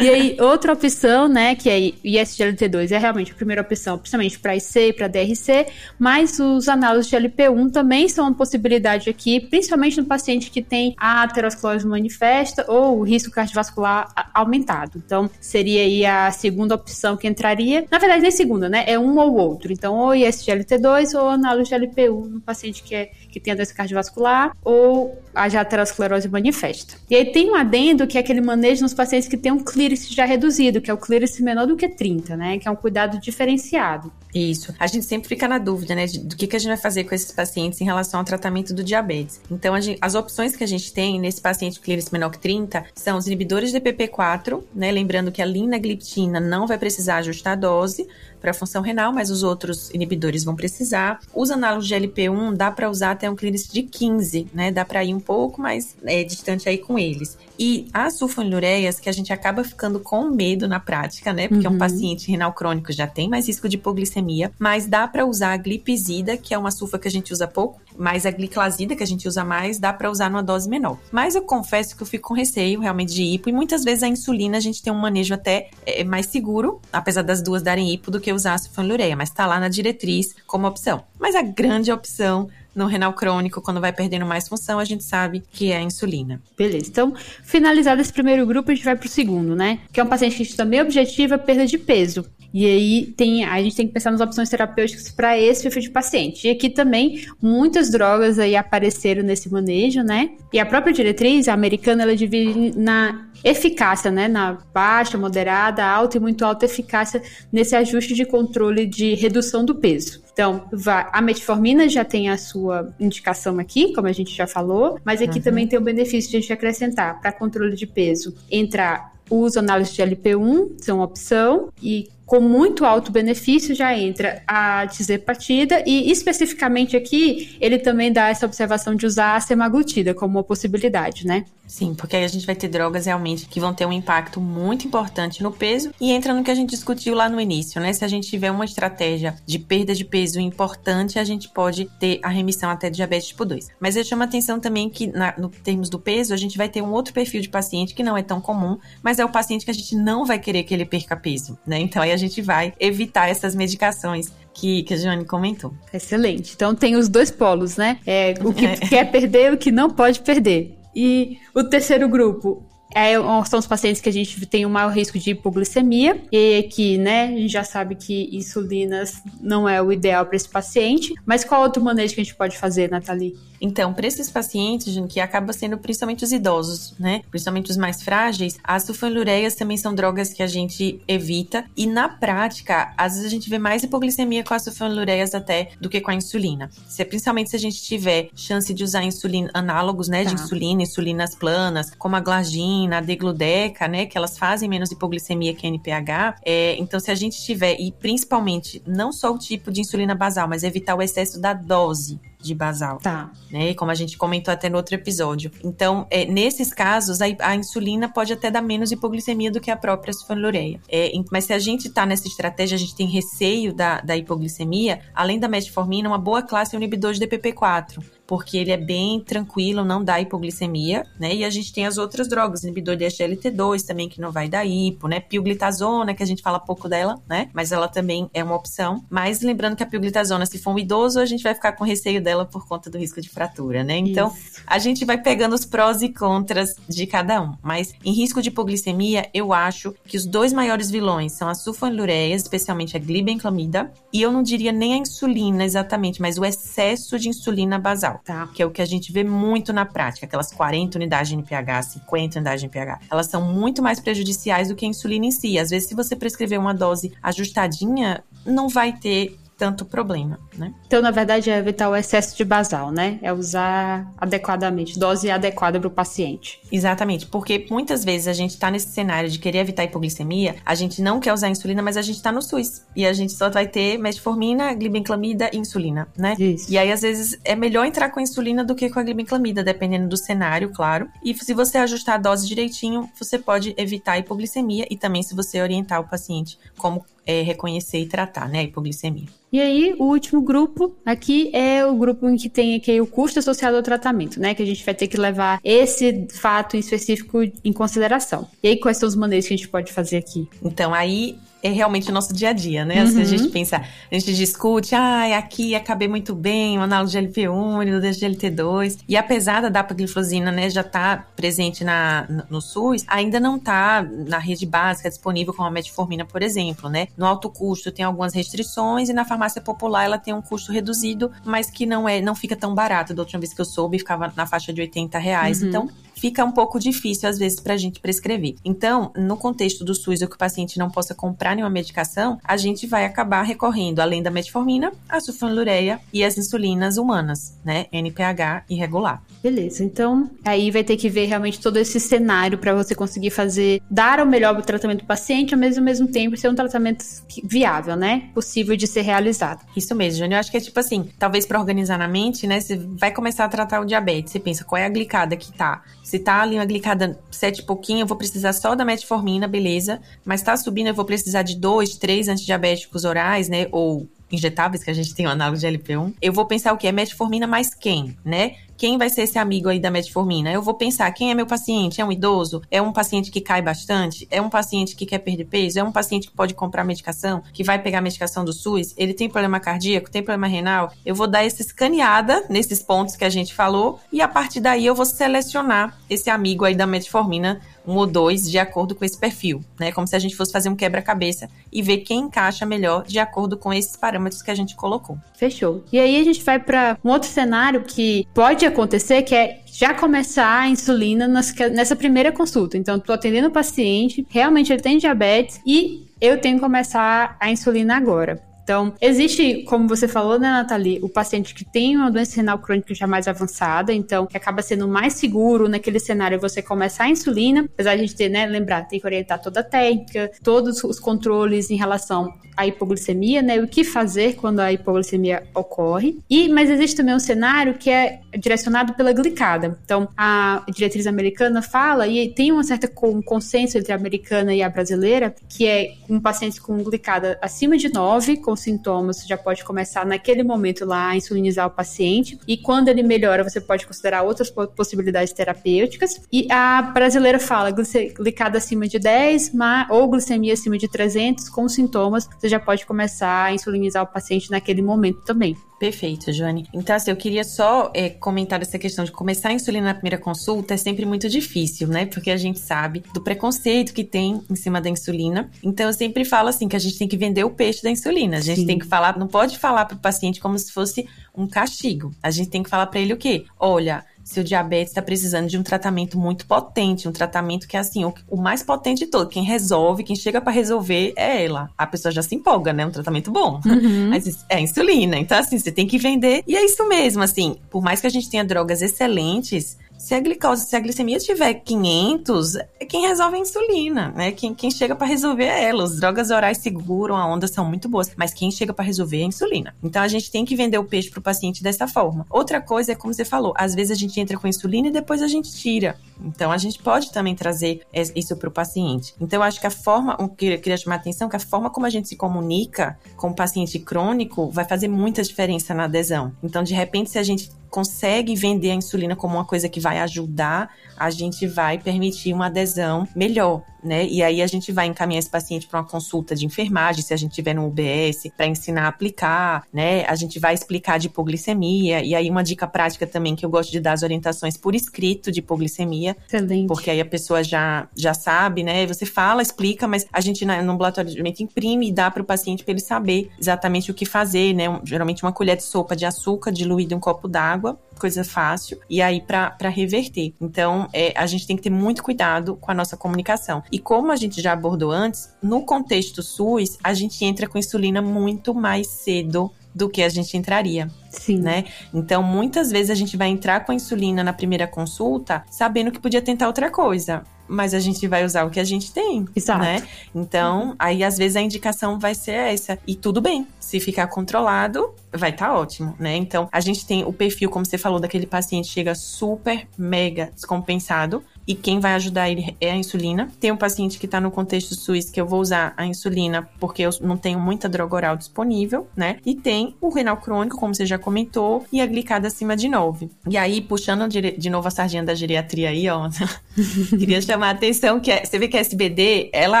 E aí, outra opção, né, que é o ISGLT2, é realmente a primeira opção, principalmente para IC e para DRC, mas os análogos de LP1 também são uma possibilidade aqui, principalmente no paciente que tem a aterosclerose manifesta ou o risco cardiovascular aumentado. Então, seria aí a segunda opção que entraria. Na verdade, nem segunda, né? É um ou outro. Então, ou ISGLT2 ou análogo de LP1 no paciente que, é, que tem a doença cardiovascular ou a aterosclerose manifesta. E aí tem um adendo que é aquele manejo nos pacientes que tem um clearance já reduzido, que é o clearance menor do que 30, né? Que é um cuidado diferenciado. Isso. A gente sempre fica na dúvida, né, do que, que a gente vai fazer com esses pacientes em relação ao tratamento do diabetes. Então, gente, as opções que a gente tem nesse paciente clearance menor que 30 são os inibidores de PP4, né? Lembrando que a linagliptina não vai precisar ajustar a dose, para a função renal, mas os outros inibidores vão precisar. Os análogos de LP1 dá para usar até um clearance de 15, né? Dá para ir um pouco mais é, distante aí com eles. E as sulfonilureias, que a gente acaba ficando com medo na prática, né? Porque uhum. um paciente renal crônico já tem mais risco de hipoglicemia, mas dá para usar a glipizida, que é uma sulfa que a gente usa pouco, mas a gliclazida, que a gente usa mais, dá para usar numa dose menor. Mas eu confesso que eu fico com receio realmente de hipo, e muitas vezes a insulina a gente tem um manejo até é, mais seguro, apesar das duas darem hipo, do que usar a sulfonilureia, mas tá lá na diretriz como opção. Mas a grande opção no renal crônico, quando vai perdendo mais função, a gente sabe que é a insulina. Beleza. Então, finalizado esse primeiro grupo, a gente vai pro segundo, né? Que é um paciente que também objetiva perda de peso. E aí tem, a gente tem que pensar nas opções terapêuticas para esse perfil de paciente. E aqui também muitas drogas aí apareceram nesse manejo, né? E a própria diretriz a americana ela divide na eficácia, né, na baixa, moderada, alta e muito alta eficácia nesse ajuste de controle de redução do peso. Então, a metformina já tem a sua indicação aqui, como a gente já falou, mas aqui uhum. também tem o benefício de a gente acrescentar para controle de peso entrar uso análise de LP1, são opção, e com muito alto benefício já entra a tizepatida e especificamente aqui ele também dá essa observação de usar a semaglutida como uma possibilidade, né? Sim, porque aí a gente vai ter drogas realmente que vão ter um impacto muito importante no peso e entra no que a gente discutiu lá no início, né? Se a gente tiver uma estratégia de perda de peso importante, a gente pode ter a remissão até diabetes tipo 2. Mas eu chamo atenção também que, na, no termos do peso, a gente vai ter um outro perfil de paciente que não é tão comum, mas é o paciente que a gente não vai querer que ele perca peso, né? Então aí a gente vai evitar essas medicações que, que a Joane comentou. Excelente. Então tem os dois polos, né? É, o que [laughs] é. quer perder e o que não pode perder. E o terceiro grupo, é, são os pacientes que a gente tem o maior risco de hipoglicemia, e aqui, né, a gente já sabe que insulinas não é o ideal para esse paciente, mas qual outro manejo que a gente pode fazer, Nathalie? Então, para esses pacientes, que acaba sendo principalmente os idosos, né, principalmente os mais frágeis, as sulfonilureias também são drogas que a gente evita, e na prática, às vezes a gente vê mais hipoglicemia com as sulfonilureias até do que com a insulina. Se, principalmente se a gente tiver chance de usar insulina, análogos, né, tá. de insulina, insulinas planas, como a glargina, a degludeca, né, que elas fazem menos hipoglicemia que a NPH. É, então, se a gente tiver, e principalmente, não só o tipo de insulina basal, mas evitar o excesso da dose de basal. Tá. Né? Como a gente comentou até no outro episódio. Então, é, nesses casos, a, a, insulina pode até dar menos hipoglicemia do que a própria sulfonilureia. É, mas se a gente está nessa estratégia, a gente tem receio da, da hipoglicemia, além da metformina, uma boa classe é o inibidor de DPP-4 porque ele é bem tranquilo, não dá hipoglicemia, né? E a gente tem as outras drogas, inibidor de SGLT2 também, que não vai dar hipo, né? Pioglitazona, que a gente fala pouco dela, né? Mas ela também é uma opção. Mas lembrando que a pioglitazona, se for um idoso, a gente vai ficar com receio dela por conta do risco de fratura, né? Então, Isso. a gente vai pegando os prós e contras de cada um. Mas em risco de hipoglicemia, eu acho que os dois maiores vilões são as sulfonilureias, especialmente a glibenclamida, e eu não diria nem a insulina exatamente, mas o excesso de insulina basal, tá? Que é o que a gente vê muito na prática, aquelas 40 unidades de NPH, 50 unidades de NPH. Elas são muito mais prejudiciais do que a insulina em si. Às vezes, se você prescrever uma dose ajustadinha, não vai ter tanto problema, né? Então, na verdade, é evitar o excesso de basal, né? É usar adequadamente, dose adequada para o paciente. Exatamente, porque muitas vezes a gente está nesse cenário de querer evitar hipoglicemia, a gente não quer usar insulina, mas a gente está no SUS e a gente só vai ter metformina, glibenclamida e insulina, né? Isso. E aí, às vezes, é melhor entrar com a insulina do que com a glibenclamida, dependendo do cenário, claro. E se você ajustar a dose direitinho, você pode evitar a hipoglicemia e também se você orientar o paciente como é, reconhecer e tratar, né, a hipoglicemia. E aí, o último grupo aqui é o grupo em que tem aqui o custo associado ao tratamento, né? Que a gente vai ter que levar esse fato em específico em consideração. E aí, quais são os maneiras que a gente pode fazer aqui? Então, aí é realmente o nosso dia a dia, né? Uhum. a gente pensa, a gente discute, ah, aqui acabei muito bem, o análogo de LP1 e o DGLT2. E apesar da dapagliflozina, né, já tá presente na, no SUS, ainda não tá na rede básica disponível como a metformina, por exemplo, né? No alto custo tem algumas restrições e na farmácia popular ela tem um custo reduzido, mas que não é, não fica tão barato. Da última vez que eu soube, ficava na faixa de 80 reais. Uhum. Então, fica um pouco difícil às vezes para a gente prescrever. Então, no contexto do SUS, ou que o paciente não possa comprar nenhuma medicação, a gente vai acabar recorrendo, além da metformina, a sulfonilureia e as insulinas humanas, né? NPH irregular. Beleza, então aí vai ter que ver realmente todo esse cenário para você conseguir fazer, dar o melhor tratamento do paciente, mas ao mesmo tempo ser um tratamento viável, né? Possível de ser realizado. Isso mesmo, Júnior. Eu acho que é tipo assim, talvez para organizar na mente, né? Você vai começar a tratar o diabetes, você pensa qual é a glicada que tá se tá ali uma glicada 7 e pouquinho, eu vou precisar só da metformina, beleza. Mas tá subindo, eu vou precisar de dois, três antidiabéticos orais, né? Ou injetáveis, que a gente tem o análogo de LP1. Eu vou pensar o que? É metformina mais quem, né? Quem vai ser esse amigo aí da metformina? Eu vou pensar, quem é meu paciente? É um idoso? É um paciente que cai bastante? É um paciente que quer perder peso? É um paciente que pode comprar medicação? Que vai pegar medicação do SUS? Ele tem problema cardíaco? Tem problema renal? Eu vou dar essa escaneada nesses pontos que a gente falou e a partir daí eu vou selecionar esse amigo aí da metformina um ou dois de acordo com esse perfil, né? Como se a gente fosse fazer um quebra-cabeça e ver quem encaixa melhor de acordo com esses parâmetros que a gente colocou. Fechou. E aí a gente vai para um outro cenário que pode acontecer, que é já começar a insulina nessa primeira consulta. Então, estou atendendo o paciente, realmente ele tem diabetes e eu tenho que começar a insulina agora. Então, existe, como você falou, né, Nathalie, o paciente que tem uma doença renal crônica já mais avançada, então, que acaba sendo mais seguro naquele cenário você começar a insulina, apesar de a gente ter, né, lembrar, tem que orientar toda a técnica, todos os controles em relação à hipoglicemia, né, o que fazer quando a hipoglicemia ocorre. E, mas existe também um cenário que é direcionado pela glicada. Então, a diretriz americana fala, e tem uma certa consenso entre a americana e a brasileira, que é um paciente com glicada acima de 9, com sintomas, já pode começar naquele momento lá a insulinizar o paciente. E quando ele melhora, você pode considerar outras possibilidades terapêuticas. E a brasileira fala glicada acima de 10 ou glicemia acima de 300 com sintomas, você já pode começar a insulinizar o paciente naquele momento também. Perfeito, Joane. Então, assim, eu queria só é, comentar essa questão de começar a insulina na primeira consulta é sempre muito difícil, né? Porque a gente sabe do preconceito que tem em cima da insulina. Então, eu sempre falo assim que a gente tem que vender o peixe da insulina. A gente Sim. tem que falar, não pode falar para o paciente como se fosse um castigo. A gente tem que falar para ele o quê? Olha, seu diabetes está precisando de um tratamento muito potente, um tratamento que é assim, o, o mais potente de todo. Quem resolve, quem chega para resolver é ela. A pessoa já se empolga, né? Um tratamento bom. Uhum. Mas é insulina. Então, assim, você tem que vender. E é isso mesmo, assim, por mais que a gente tenha drogas excelentes, se a glicose, se a glicemia tiver 500, é quem resolve a insulina, né? Quem, quem chega para resolver é ela. As drogas orais seguram a onda, são muito boas, mas quem chega para resolver é a insulina. Então a gente tem que vender o peixe pro paciente dessa forma. Outra coisa é como você falou, às vezes a gente entra com insulina e depois a gente tira. Então a gente pode também trazer isso pro paciente. Então eu acho que a forma, eu queria chamar a atenção que a forma como a gente se comunica com o paciente crônico vai fazer muita diferença na adesão. Então de repente se a gente consegue vender a insulina como uma coisa que vai ajudar, a gente vai permitir uma adesão melhor, né? E aí a gente vai encaminhar esse paciente para uma consulta de enfermagem, se a gente tiver no UBS, para ensinar a aplicar, né? A gente vai explicar de hipoglicemia. E aí uma dica prática também que eu gosto de dar as orientações por escrito de hipoglicemia. Excelente. Porque aí a pessoa já, já sabe, né? Você fala, explica, mas a gente no ambulatório de imprime e dá para o paciente para ele saber exatamente o que fazer, né? Geralmente uma colher de sopa de açúcar diluído em um copo d'água coisa fácil, e aí para reverter. Então, é, a gente tem que ter muito cuidado com a nossa comunicação. E como a gente já abordou antes, no contexto SUS, a gente entra com insulina muito mais cedo do que a gente entraria. Sim. Né? Então, muitas vezes a gente vai entrar com a insulina na primeira consulta, sabendo que podia tentar outra coisa. Mas a gente vai usar o que a gente tem, Exato. né? Então, aí às vezes a indicação vai ser essa. E tudo bem, se ficar controlado, vai estar tá ótimo, né? Então, a gente tem o perfil, como você falou, daquele paciente chega super mega descompensado e quem vai ajudar ele é a insulina. Tem um paciente que está no contexto SUS que eu vou usar a insulina porque eu não tenho muita droga oral disponível, né? E tem o renal crônico, como você já comentou, e a glicada acima de 9. E aí, puxando de novo a sardinha da geriatria aí, ó, [laughs] queria chamar a atenção que é, você vê que a SBD, ela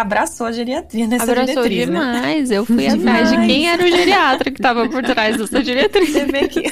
abraçou a geriatria nessa abraçou diretriz, né? demais. Né? Eu fui atrás de quem era o geriatra que estava por trás dessa [laughs] diretriz. Você vê que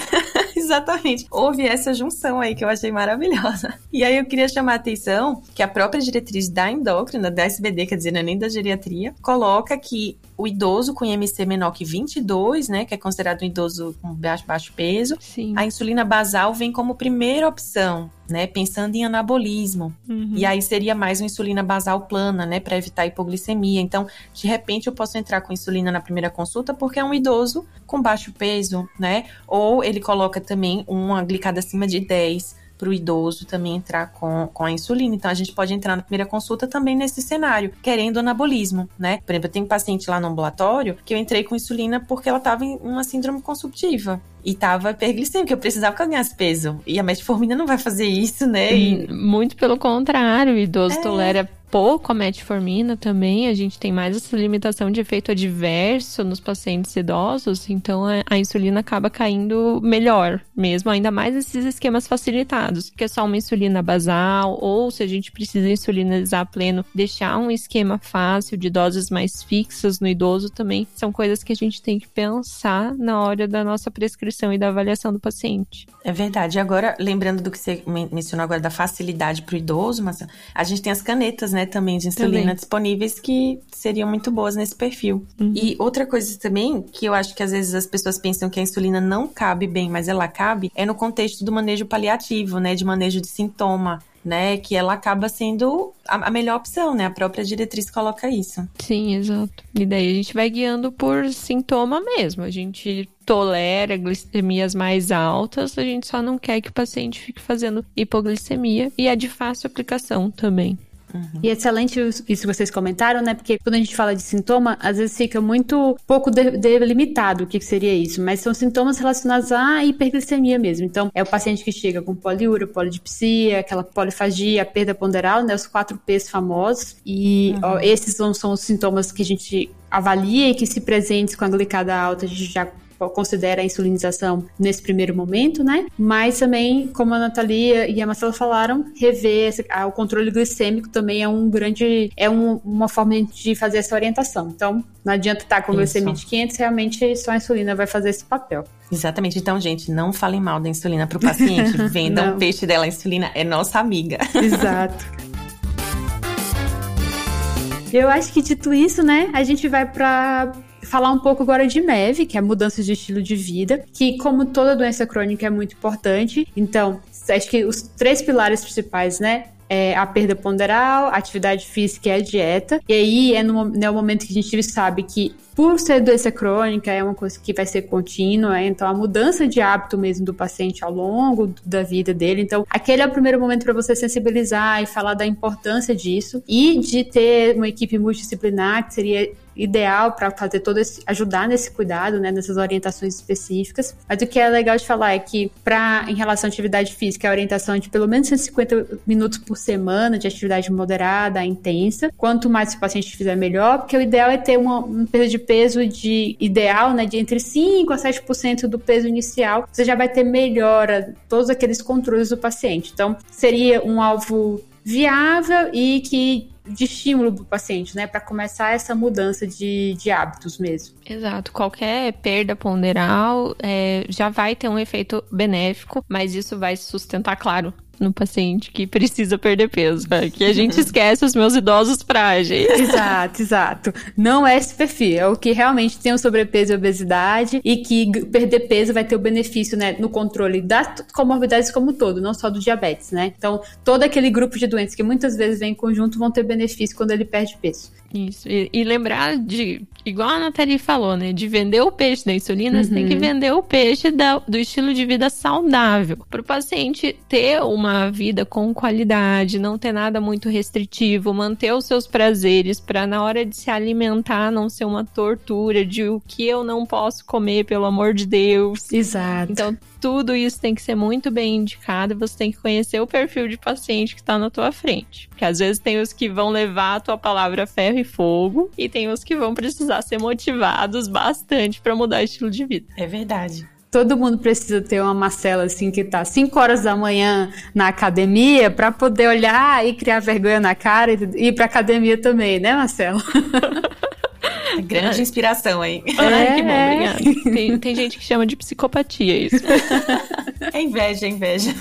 exatamente houve essa junção aí que eu achei maravilhosa. E aí eu queria chamar a atenção que a própria diretriz da endócrina, da SBD, quer dizer, não é nem da geriatria, coloca que o idoso com IMC menor que 22, né, que é considerado um idoso com baixo, baixo peso, Sim. a insulina basal vem como primeira opção, né, pensando em anabolismo. Uhum. E aí seria mais uma insulina basal plana, né, para evitar hipoglicemia. Então, de repente eu posso entrar com insulina na primeira consulta porque é um idoso com baixo peso, né? Ou ele coloca também uma glicada acima de 10 para o idoso também entrar com, com a insulina. Então, a gente pode entrar na primeira consulta também nesse cenário, querendo anabolismo, né? Por exemplo, eu tenho um paciente lá no ambulatório que eu entrei com insulina porque ela estava em uma síndrome consumptiva e tava hiperglicêmica, eu precisava que ela ganhasse peso. E a metformina não vai fazer isso, né? E... Muito pelo contrário, o idoso é. tolera pouco a metformina também, a gente tem mais essa limitação de efeito adverso nos pacientes idosos, então a, insulina acaba caindo melhor mesmo, ainda mais esses esquemas facilitados, que é só uma insulina basal, ou se a gente precisa insulinizar pleno, deixar um esquema fácil de doses mais fixas no idoso também, são coisas que a gente tem que pensar na hora da nossa prescrição e da avaliação do paciente. É verdade. Agora, lembrando do que você mencionou agora da facilidade para o idoso, mas a gente tem as canetas, né? Né, também de insulina também. disponíveis que seriam muito boas nesse perfil. Uhum. E outra coisa também, que eu acho que às vezes as pessoas pensam que a insulina não cabe bem, mas ela cabe, é no contexto do manejo paliativo, né, de manejo de sintoma né? Que ela acaba sendo a, a, melhor opção, né? A própria diretriz coloca isso. Sim, exato. E daí a gente vai guiando por sintoma mesmo. A gente tolera glicemias mais altas, a gente só não quer que o paciente fique fazendo hipoglicemia e é de fácil aplicação também. Uhum. E é excelente isso que vocês comentaram, né? Porque quando a gente fala de sintoma, às vezes fica muito pouco delimitado o que seria isso, mas são sintomas relacionados à hiperglicemia mesmo. Então, é o paciente que chega com poliúria, polidipsia, aquela polifagia, perda ponderal, né? Os quatro P's famosos. E uhum. ó, esses são, são os sintomas que a gente avalia e que se presentes com a glicada alta, a gente já considera a insulinização nesse primeiro momento, né? Mas também, como a Natalia e a Marcela falaram, rever esse, o controle glicêmico também é um grande, é um, uma forma de fazer essa orientação. Então, não adianta estar com glicemia de 500, realmente só a insulina vai fazer esse papel. Exatamente. Então, gente, não falem mal da insulina para o paciente. [laughs] Vendam o peixe dela. A insulina é nossa amiga. Exato. Eu acho que dito isso, né, a gente vai para falar um pouco agora de MEV, que é mudança de estilo de vida, que como toda doença crônica é muito importante. Então, acho que os três pilares principais, né, é a perda ponderal, atividade física e a dieta. E aí é no, no momento que a gente sabe que, por ser doença crônica, é uma coisa que vai ser contínua, então a mudança de hábito mesmo do paciente ao longo da vida dele. Então, aquele é o primeiro momento para você sensibilizar e falar da importância disso e de ter uma equipe multidisciplinar, que seria ideal para fazer todo esse ajudar nesse cuidado, né, nessas orientações específicas. Mas o que é legal de falar é que para em relação à atividade física, a orientação é de pelo menos 150 minutos por semana de atividade moderada a intensa. Quanto mais o paciente fizer melhor, porque o ideal é ter uma, um perda de peso de ideal, né, de entre 5 a 7% do peso inicial. Você já vai ter melhora todos aqueles controles do paciente. Então, seria um alvo viável e que de estímulo para o paciente, né? Para começar essa mudança de, de hábitos mesmo. Exato. Qualquer perda ponderal é, já vai ter um efeito benéfico, mas isso vai se sustentar, claro, no paciente que precisa perder peso. Né? Que a gente esquece os meus idosos frágeis. [laughs] Exato, exato. Não é esse perfil, é o que realmente tem o sobrepeso e obesidade e que perder peso vai ter o benefício, né, no controle das comorbidades como um todo, não só do diabetes, né? Então, todo aquele grupo de doenças que muitas vezes vem em conjunto vão ter benefício quando ele perde peso. Isso. E, e, lembrar de, igual a Nathalie falou, né? De vender o peixe da insulina, uhum. você tem que uhum. vender o peixe da, do estilo de vida saudável. Para o paciente ter uma vida com qualidade, não ter nada muito restritivo, manter os seus prazeres para na hora de se alimentar não ser uma tortura de o que eu não posso comer, pelo amor de Deus. Exato. Então, tudo isso tem que ser muito bem indicado. Você tem que conhecer o perfil de paciente que está na tua frente. Porque às vezes tem os que vão levar a tua palavra ferro e fogo, e tem os que vão precisar ser motivados bastante para mudar o estilo de vida. É verdade. Todo mundo precisa ter uma Marcela assim que tá 5 horas da manhã na academia para poder olhar e criar vergonha na cara e ir pra academia também, né, Marcela? [laughs] Grande inspiração aí. [laughs] Ai, que bom, é. obrigada. [laughs] Tem, tem gente que chama de psicopatia isso. É inveja, é inveja.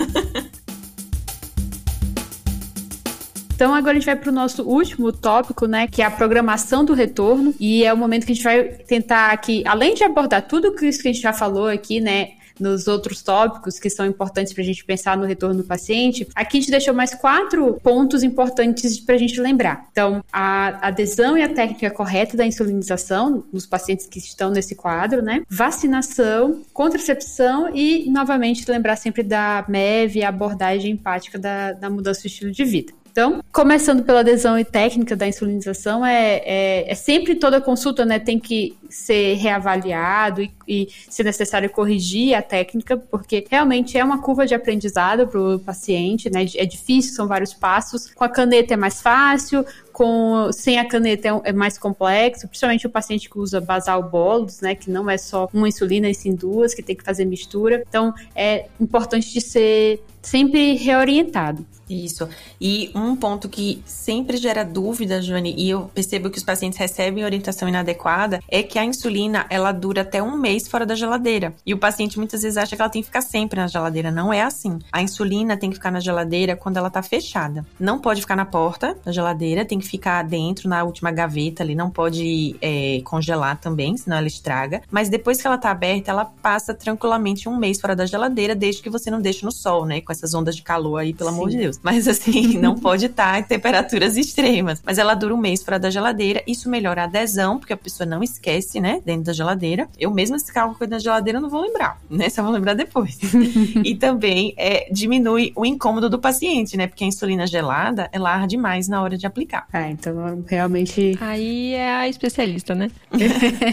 Então agora a gente vai para o nosso último tópico, né, que é a programação do retorno e é o momento que a gente vai tentar aqui, além de abordar tudo isso que a gente já falou aqui, né, nos outros tópicos que são importantes para a gente pensar no retorno do paciente, aqui a gente deixou mais quatro pontos importantes para a gente lembrar. Então, a adesão e a técnica correta da insulinização nos pacientes que estão nesse quadro, né? Vacinação, contracepção e, novamente, lembrar sempre da MEV a abordagem empática da, da mudança do estilo de vida. Então, começando pela adesão e técnica da insulinização, é, é, é sempre toda consulta né, tem que ser reavaliado e, e, se necessário, corrigir a técnica, porque realmente é uma curva de aprendizado para o paciente, né? É difícil, são vários passos. Com a caneta é mais fácil, com sem a caneta é, é, mais complexo, principalmente o paciente que usa basal bolos, né, que não é só uma insulina e sim duas, que tem que fazer mistura. Então, é importante de ser sempre reorientado. Isso. E um ponto que sempre gera dúvida, Joane, e eu percebo que os pacientes recebem orientação inadequada, é que a insulina, ela dura até um mês fora da geladeira. E o paciente muitas vezes acha que ela tem que ficar sempre na geladeira. Não é assim. A insulina tem que ficar na geladeira quando ela tá fechada. Não pode ficar na porta da geladeira, tem que ficar dentro, na última gaveta ali. Não pode é, congelar também, senão ela estraga. Mas depois que ela tá aberta, ela passa tranquilamente um mês fora da geladeira, desde que você não deixe no sol, né? Com essas ondas de calor aí, pelo Sim. amor de Deus. Mas assim, [laughs] não pode estar em temperaturas extremas. Mas ela dura um mês fora da geladeira. Isso melhora a adesão, porque a pessoa não esquece, né? Dentro da geladeira. Eu mesma, se ficar alguma coisa na geladeira, não vou lembrar, né? Só vou lembrar depois. [laughs] e também é, diminui o incômodo do paciente, né? Porque a insulina gelada, ela arde mais na hora de aplicar. Ah, então realmente. Aí é a especialista, né?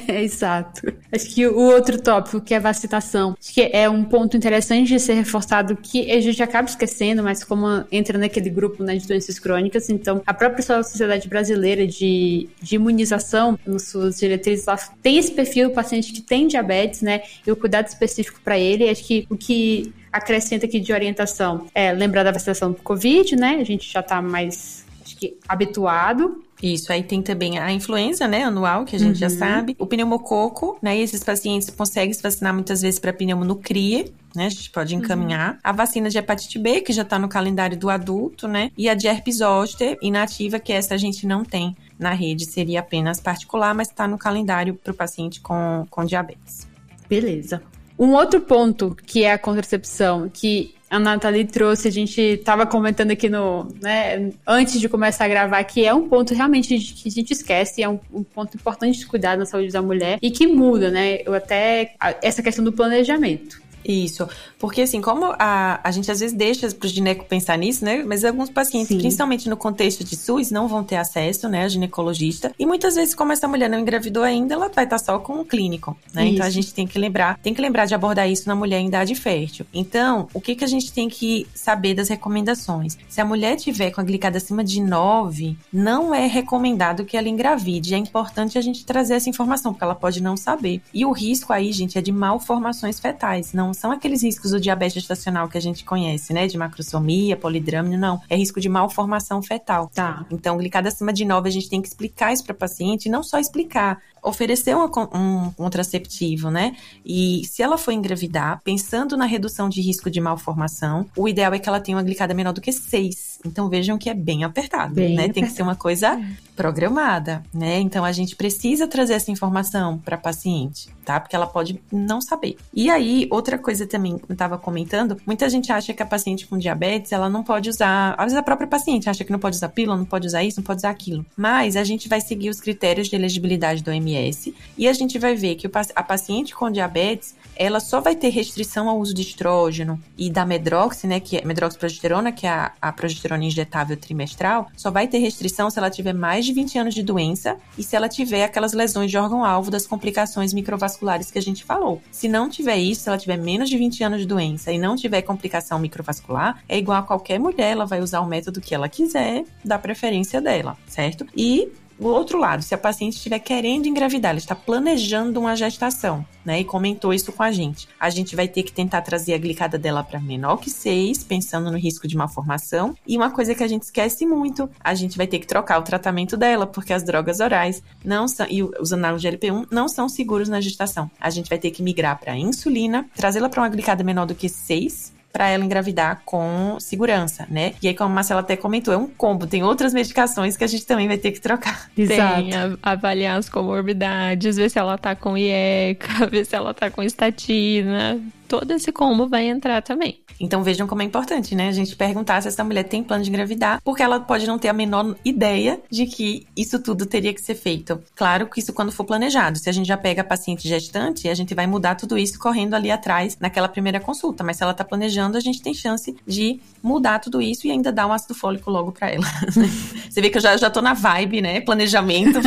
é, [laughs] exato. Acho que o outro tópico, que é a vacinação, acho que é um ponto interessante de ser reforçado que a gente acaba esquecendo, mas como entra naquele grupo né, de doenças crônicas, então a própria Sociedade Brasileira de, de Imunização, nos suas diretrizes, ela tem esse perfil do paciente que tem diabetes, né? E o cuidado específico para ele. Acho que o que acrescenta aqui de orientação é lembrar da vacinação do Covid, né? A gente já está mais acho que habituado isso, aí tem também a influenza, né, anual, que a gente uhum. já sabe. O pneumococo, né, e esses pacientes conseguem se vacinar muitas vezes para pneumo no CRIE, né, a gente pode uhum. encaminhar. Uhum. A vacina de hepatite B, que já tá no calendário do adulto, né, e a de herpes zoster inativa, que essa a gente não tem na rede, seria apenas particular, mas está no calendário para o paciente com, com diabetes. Beleza. Um outro ponto que é a contracepção, que a Nathalie trouxe, a gente estava comentando aqui no, né, antes de começar a gravar, que é um ponto realmente que a gente esquece, é um, um, ponto importante de cuidar da saúde da mulher e que muda, né? Eu até essa questão do planejamento. Isso, porque assim, como a, a gente às vezes deixa para o gineco pensar nisso, né? Mas alguns pacientes, Sim. principalmente no contexto de SUS, não vão ter acesso, né, a ginecologista. E muitas vezes, como essa mulher não engravidou ainda, ela vai estar só com o clínico, né? Isso. Então a gente tem que lembrar, tem que lembrar de abordar isso na mulher em idade fértil. Então, o que que a gente tem que saber das recomendações? Se a mulher tiver com a glicada acima de 9, não é recomendado que ela engravide. É importante a gente trazer essa informação, porque ela pode não saber. E o risco aí, gente, é de malformações fetais. Não são aqueles riscos do diabetes gestacional que a gente conhece, né? De macrosomia, polidrâmino, não. É risco de malformação fetal. Tá. Então, glicada acima de 9, a gente tem que explicar isso para paciente, e não só explicar, oferecer um, um contraceptivo, né? E se ela for engravidar, pensando na redução de risco de malformação, o ideal é que ela tenha uma glicada menor do que 6. Então vejam que é bem apertado, bem né? Apertado. Tem que ser uma coisa é. programada, né? Então a gente precisa trazer essa informação para a paciente, tá? Porque ela pode não saber. E aí, outra coisa também que eu estava comentando, muita gente acha que a paciente com diabetes, ela não pode usar, às vezes a própria paciente acha que não pode usar pílula, não pode usar isso, não pode usar aquilo. Mas a gente vai seguir os critérios de elegibilidade do OMS OMS, e a gente vai ver que a paciente com diabetes, ela só vai ter restrição ao uso de estrógeno e da medrox, né, que é medroxprogesterona, que é a, a progesterona injetável trimestral, só vai ter restrição se ela tiver mais de 20 anos de doença e se ela tiver aquelas lesões de órgão-alvo das complicações microvasculares que a gente falou. Se não tiver isso, se ela tiver menos de 20 anos de doença e não tiver complicação microvascular, é igual a qualquer mulher, ela vai usar o método que ela quiser, da preferência dela, certo? E o outro lado, se a paciente estiver querendo engravidar, ela está planejando uma gestação, né? E comentou isso com a gente. A gente vai ter que tentar trazer a glicada dela para menor que 6, pensando no risco de malformação. E uma coisa que a gente esquece muito, a gente vai ter que trocar o tratamento dela, porque as drogas orais não são e os análogos de LP1 não são seguros na gestação. A gente vai ter que migrar para insulina, trazê-la para uma glicada menor do que 6 para ela engravidar com segurança, né? E aí, como a Marcela até comentou, é um combo, tem outras medicações que a gente também vai ter que trocar. [laughs] Exato. Tem, avaliar as comorbidades, ver se ela tá com IECA, [laughs] ver se ela tá com estatina, todo esse combo vai entrar também. Então vejam como é importante, né? A gente perguntar se essa mulher tem plano de engravidar, porque ela pode não ter a menor ideia de que isso tudo teria que ser feito. Claro que isso quando for planejado. Se a gente já pega a paciente gestante, a gente vai mudar tudo isso correndo ali atrás naquela primeira consulta. Mas se ela tá planejando, a gente tem chance de mudar tudo isso e ainda dar um ácido fólico logo para ela. [laughs] Você vê que eu já, já tô na vibe, né? Planejamento. [laughs]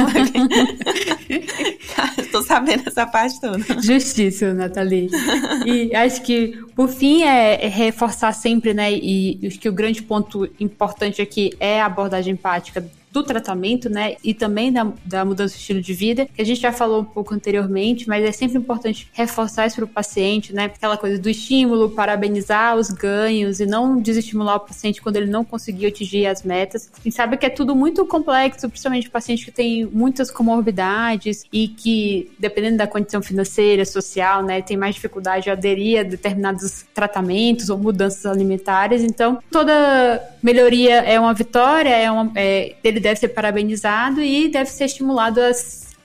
Tô sabendo essa parte toda. Justíssimo, Nathalie. E acho que, por fim, é reforçar sempre, né? E acho que o grande ponto importante aqui é a abordagem empática do tratamento, né, e também da, da mudança de estilo de vida, que a gente já falou um pouco anteriormente, mas é sempre importante reforçar isso para o paciente, né, aquela coisa do estímulo, parabenizar os ganhos e não desestimular o paciente quando ele não conseguiu atingir as metas. A gente sabe que é tudo muito complexo, principalmente paciente que tem muitas comorbidades e que, dependendo da condição financeira, social, né, tem mais dificuldade de aderir a determinados tratamentos ou mudanças alimentares. Então, toda melhoria é uma vitória, é uma, é, ele deve ser parabenizado e deve ser estimulado a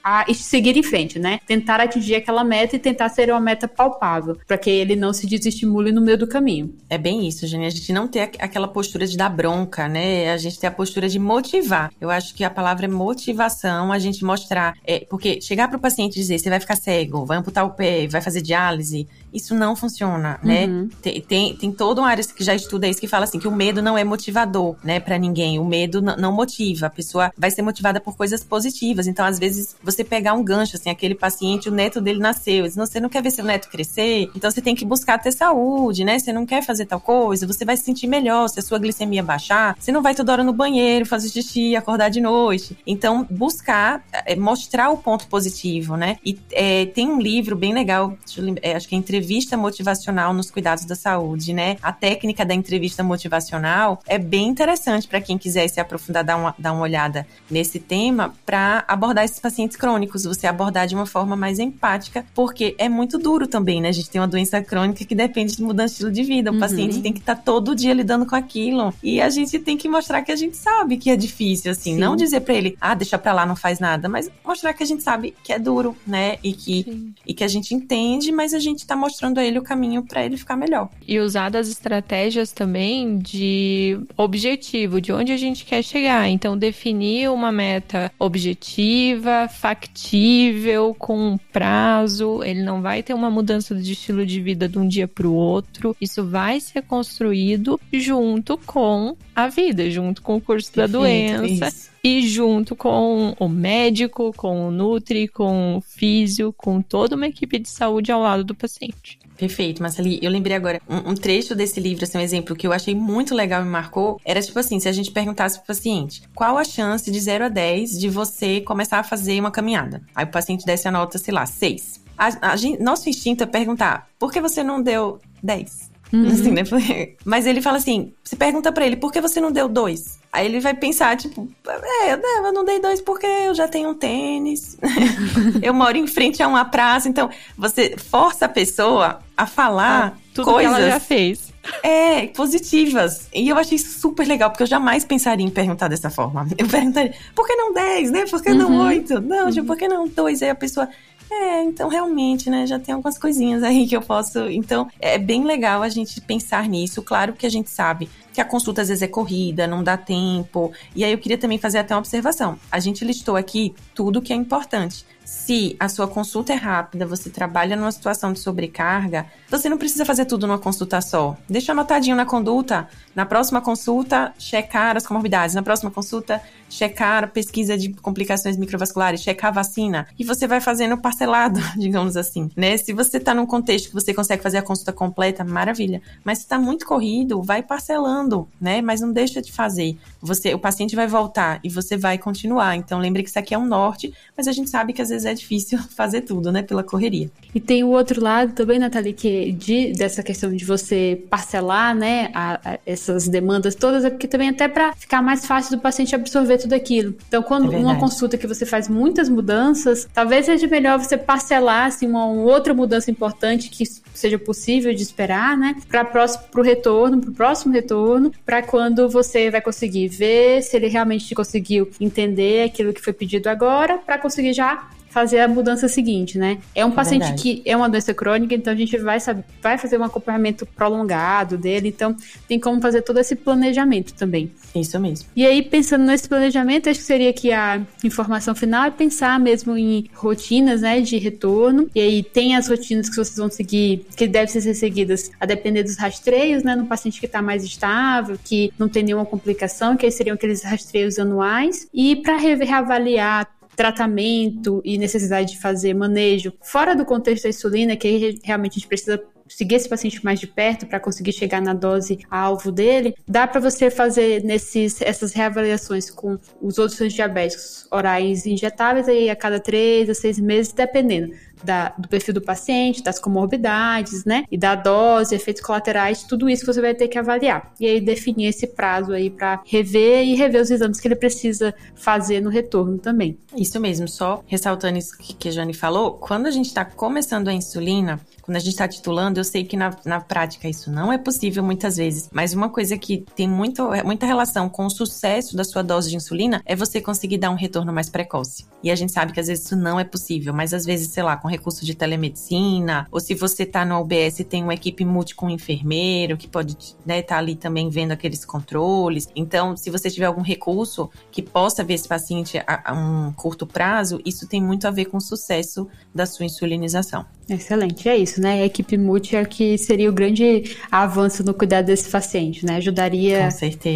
a seguir em frente, né? Tentar atingir aquela meta e tentar ser uma meta palpável, para que ele não se desestimule no meio do caminho. É bem isso, gente. A gente não ter aquela postura de dar bronca, né? A gente ter a postura de motivar. Eu acho que a palavra é motivação, a gente mostrar. É, porque chegar para o paciente e dizer, você vai ficar cego, vai amputar o pé, vai fazer diálise, isso não funciona, né? Uhum. Tem, tem, tem toda uma área que já estuda isso que fala assim, que o medo não é motivador, né, para ninguém. O medo não motiva. A pessoa vai ser motivada por coisas positivas. Então, às vezes, você pegar um gancho, assim, aquele paciente, o neto dele nasceu. Você não quer ver seu neto crescer, então você tem que buscar ter saúde, né? Você não quer fazer tal coisa, você vai se sentir melhor se a sua glicemia baixar. Você não vai toda hora no banheiro fazer xixi, acordar de noite. Então, buscar, é, mostrar o ponto positivo, né? E é, tem um livro bem legal, é, acho que é Entrevista entrevista motivacional nos cuidados da saúde, né? A técnica da entrevista motivacional é bem interessante para quem quiser se aprofundar, dar uma, dar uma olhada nesse tema, para abordar esses pacientes crônicos, você abordar de uma forma mais empática, porque é muito duro também, né? A gente tem uma doença crônica que depende de mudança de estilo de vida. O uhum. paciente tem que estar tá todo dia lidando com aquilo. E a gente tem que mostrar que a gente sabe que é difícil, assim. Sim. Não dizer para ele, ah, deixa pra lá, não faz nada, mas mostrar que a gente sabe que é duro, né? E que, e que a gente entende, mas a gente tá mostrando mostrando a ele o caminho para ele ficar melhor. E usar das estratégias também de objetivo, de onde a gente quer chegar. Então, definir uma meta objetiva, factível, com um prazo. Ele não vai ter uma mudança de estilo de vida de um dia para o outro. Isso vai ser construído junto com a vida, junto com o curso Perfeito, da doença. Isso e junto com o médico, com o Nutri, com o físio, com toda uma equipe de saúde ao lado do paciente. Perfeito, Marceli. Eu lembrei agora um, um, trecho desse livro, assim, um exemplo que eu achei muito legal e me marcou. Era tipo assim: se a gente perguntasse pro paciente qual a chance de 0 a 10 de você começar a fazer uma caminhada? Aí o paciente desse a nota, sei lá, 6. A, a nosso instinto é perguntar: por que você não deu 10? Uhum. Assim, né? [laughs] Mas ele fala assim: se pergunta para ele, por que você não deu dois? Aí ele vai pensar, tipo, é, eu não dei dois porque eu já tenho um tênis, [laughs] eu moro em frente a uma praça, então você força a pessoa a falar ah, coisas. Que ela já fez. É, positivas. E eu achei super legal, porque eu jamais pensaria em perguntar dessa forma. Eu perguntaria, por que não 10, né? Por que não uhum. 8? Não, tipo, por que não 2? Aí a pessoa, é, então realmente, né? Já tem algumas coisinhas aí que eu posso. Então, é bem legal a gente pensar nisso. Claro que a gente sabe que a consulta às vezes é corrida, não dá tempo. E aí eu queria também fazer até uma observação. A gente listou aqui tudo que é importante. Se a sua consulta é rápida, você trabalha numa situação de sobrecarga, você não precisa fazer tudo numa consulta só. Deixa anotadinho na conduta. Na próxima consulta, checar as comorbidades. Na próxima consulta, checar pesquisa de complicações microvasculares, checar vacina. E você vai fazendo parcelado, [laughs] digamos assim, né? Se você está num contexto que você consegue fazer a consulta completa, maravilha. Mas se está muito corrido, vai parcelando, né? Mas não deixa de fazer. Você, o paciente vai voltar e você vai continuar. Então lembre que isso aqui é um norte, mas a gente sabe que às vezes é difícil [laughs] fazer tudo, né? Pela correria. E tem o outro lado também, Nathalie, que de, dessa questão de você parcelar, né, a, a essas demandas todas, é porque também até para ficar mais fácil do paciente absorver tudo aquilo. Então, quando é uma consulta que você faz muitas mudanças, talvez seja melhor você parcelar assim, uma, uma outra mudança importante que seja possível de esperar, né, para próximo pro retorno, pro próximo retorno, para quando você vai conseguir ver se ele realmente conseguiu entender aquilo que foi pedido agora, para conseguir já fazer a mudança seguinte, né? É um é paciente verdade. que é uma doença crônica, então a gente vai, saber, vai fazer um acompanhamento prolongado dele, então tem como fazer todo esse planejamento também. Isso mesmo. E aí, pensando nesse planejamento, acho que seria que a informação final é pensar mesmo em rotinas, né, de retorno. E aí tem as rotinas que vocês vão seguir, que devem ser seguidas a depender dos rastreios, né, no paciente que está mais estável, que não tem nenhuma complicação, que aí seriam aqueles rastreios anuais. E para reavaliar tratamento e necessidade de fazer manejo fora do contexto da insulina, que realmente a gente precisa seguir esse paciente mais de perto para conseguir chegar na dose alvo dele, dá para você fazer nesses, essas reavaliações com os outros diabéticos orais injetáveis aí a cada três a seis meses, dependendo da, do perfil do paciente, das comorbidades, né? E da dose, efeitos colaterais, tudo isso que você vai ter que avaliar. E aí definir esse prazo aí para rever e rever os exames que ele precisa fazer no retorno também. Isso mesmo, só ressaltando isso que a Jane falou, quando a gente está começando a insulina, quando a gente está titulando, eu sei que na, na prática isso não é possível muitas vezes, mas uma coisa que tem muito, muita relação com o sucesso da sua dose de insulina é você conseguir dar um retorno mais precoce. E a gente sabe que às vezes isso não é possível, mas às vezes, sei lá, com recurso de telemedicina, ou se você está no UBS tem uma equipe multi com um enfermeiro que pode estar né, tá ali também vendo aqueles controles. Então, se você tiver algum recurso que possa ver esse paciente a, a um curto prazo, isso tem muito a ver com o sucesso da sua insulinização. Excelente, é isso, né? A equipe multi é que seria o grande avanço no cuidado desse paciente, né? Ajudaria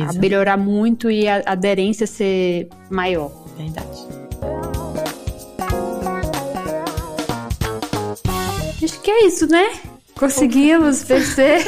a melhorar muito e a aderência ser maior. Verdade. Acho que é isso, né? Conseguimos vencer.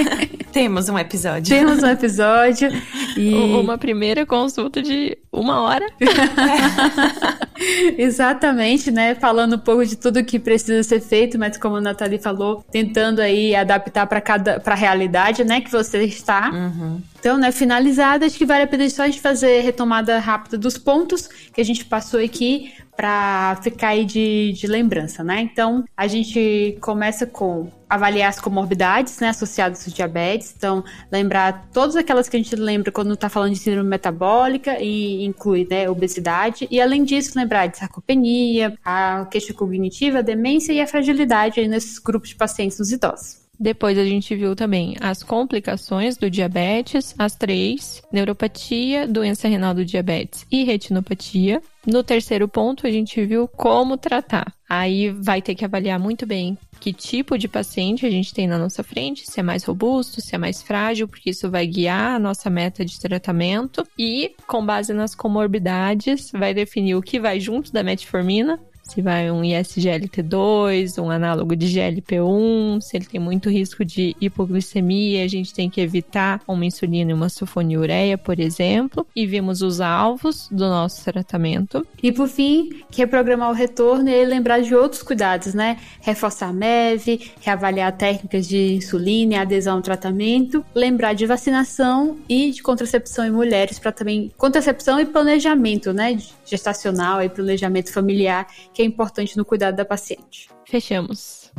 [laughs] Temos um episódio. Temos um episódio. E... Uma primeira consulta de uma hora. [laughs] Exatamente, né? Falando um pouco de tudo que precisa ser feito, mas como a Nathalie falou, tentando aí adaptar para cada para a realidade, né, que você está. Uhum. Então, né, finalizada, acho que vale a pena só a gente fazer retomada rápida dos pontos que a gente passou aqui para ficar aí de, de lembrança, né? Então, a gente começa com avaliar as comorbidades, né, associadas ao diabetes. Então, lembrar todas aquelas que a gente lembra quando está falando de síndrome metabólica e inclui, né, obesidade. E além disso, lembrar de sarcopenia, a queixa cognitiva, a demência e a fragilidade aí nesses grupos de pacientes nos idosos. Depois a gente viu também as complicações do diabetes, as três: neuropatia, doença renal do diabetes e retinopatia. No terceiro ponto, a gente viu como tratar. Aí vai ter que avaliar muito bem que tipo de paciente a gente tem na nossa frente, se é mais robusto, se é mais frágil, porque isso vai guiar a nossa meta de tratamento e, com base nas comorbidades, vai definir o que vai junto da metformina se vai um ISGLT2, um análogo de GLP-1, se ele tem muito risco de hipoglicemia, a gente tem que evitar uma insulina e uma sulfonilureia, por exemplo, e vimos os alvos do nosso tratamento. E por fim, reprogramar o retorno e lembrar de outros cuidados, né? Reforçar a MEV, reavaliar técnicas de insulina e adesão ao tratamento, lembrar de vacinação e de contracepção em mulheres para também contracepção e planejamento, né, gestacional e planejamento familiar que é importante no cuidado da paciente. Fechamos.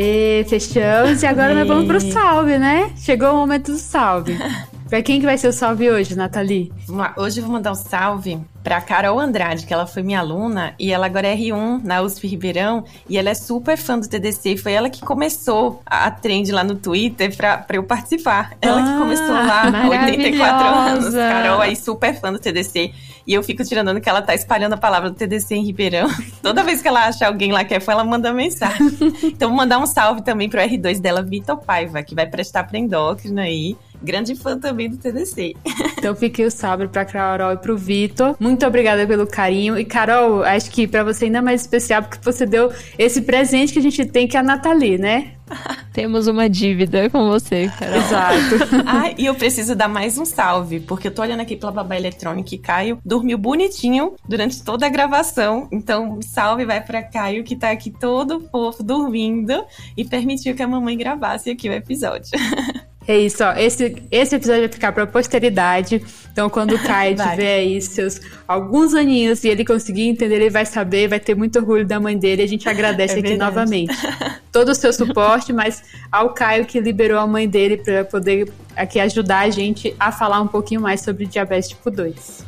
E fechamos, e agora e... nós vamos pro salve, né? Chegou o momento do salve. [laughs] Pra quem que vai ser o salve hoje, Nathalie? Hoje eu vou mandar um salve pra Carol Andrade, que ela foi minha aluna e ela agora é R1 na USP Ribeirão e ela é super fã do TDC. Foi ela que começou a trend lá no Twitter pra, pra eu participar. Ela ah, que começou lá há 84 anos. Carol aí super fã do TDC. E eu fico tirando que ela tá espalhando a palavra do TDC em Ribeirão. [laughs] Toda vez que ela acha alguém lá que é fã, ela manda mensagem. [laughs] então vou mandar um salve também pro R2 dela, Vitor Paiva, que vai prestar pra endócrina aí grande fã também do TDC. Então fiquei o salve pra Carol e pro Vitor. Muito obrigada pelo carinho. E Carol, acho que para você ainda mais especial, porque você deu esse presente que a gente tem, que é a Nathalie, né? [laughs] Temos uma dívida com você, Carol. Exato. [laughs] ah, e eu preciso dar mais um salve, porque eu tô olhando aqui pela babá eletrônica e Caio dormiu bonitinho durante toda a gravação. Então, salve vai para Caio, que tá aqui todo fofo, dormindo, e permitiu que a mamãe gravasse aqui o episódio. [laughs] É isso, ó. Esse, esse episódio vai ficar pra posteridade. Então, quando o [laughs] Kai tiver aí seus alguns aninhos e ele conseguir entender, ele vai saber, vai ter muito orgulho da mãe dele. A gente [laughs] agradece é aqui verdade. novamente [laughs] todo o seu suporte, mas ao Caio que liberou a mãe dele para poder aqui ajudar a gente a falar um pouquinho mais sobre diabetes tipo 2.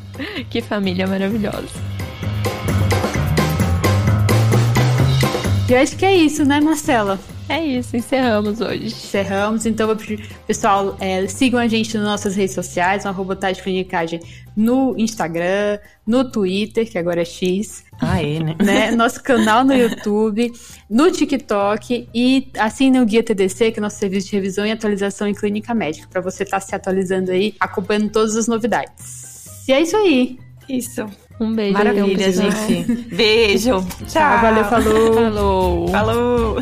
Que família maravilhosa. Eu acho que é isso, né, Marcela? É isso, encerramos hoje. Encerramos, então vou pedir, pessoal, é, sigam a gente nas nossas redes sociais, no arroba Clinicagem no Instagram, no Twitter, que agora é X. Ah, é, né? né? Nosso canal no YouTube, no TikTok e assinem o Guia TDC, que é nosso serviço de revisão e atualização em clínica médica, para você estar tá se atualizando aí, acompanhando todas as novidades. E é isso aí. Isso. Um beijo. Maravilha, gente. Beijo. Tchau. Tchau. Valeu, falou. Falou. Falou.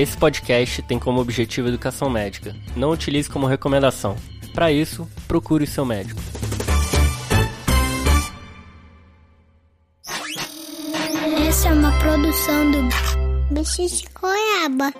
Esse podcast tem como objetivo educação médica. Não utilize como recomendação. Para isso, procure seu médico. Essa é uma produção do Bicho de Goiaba.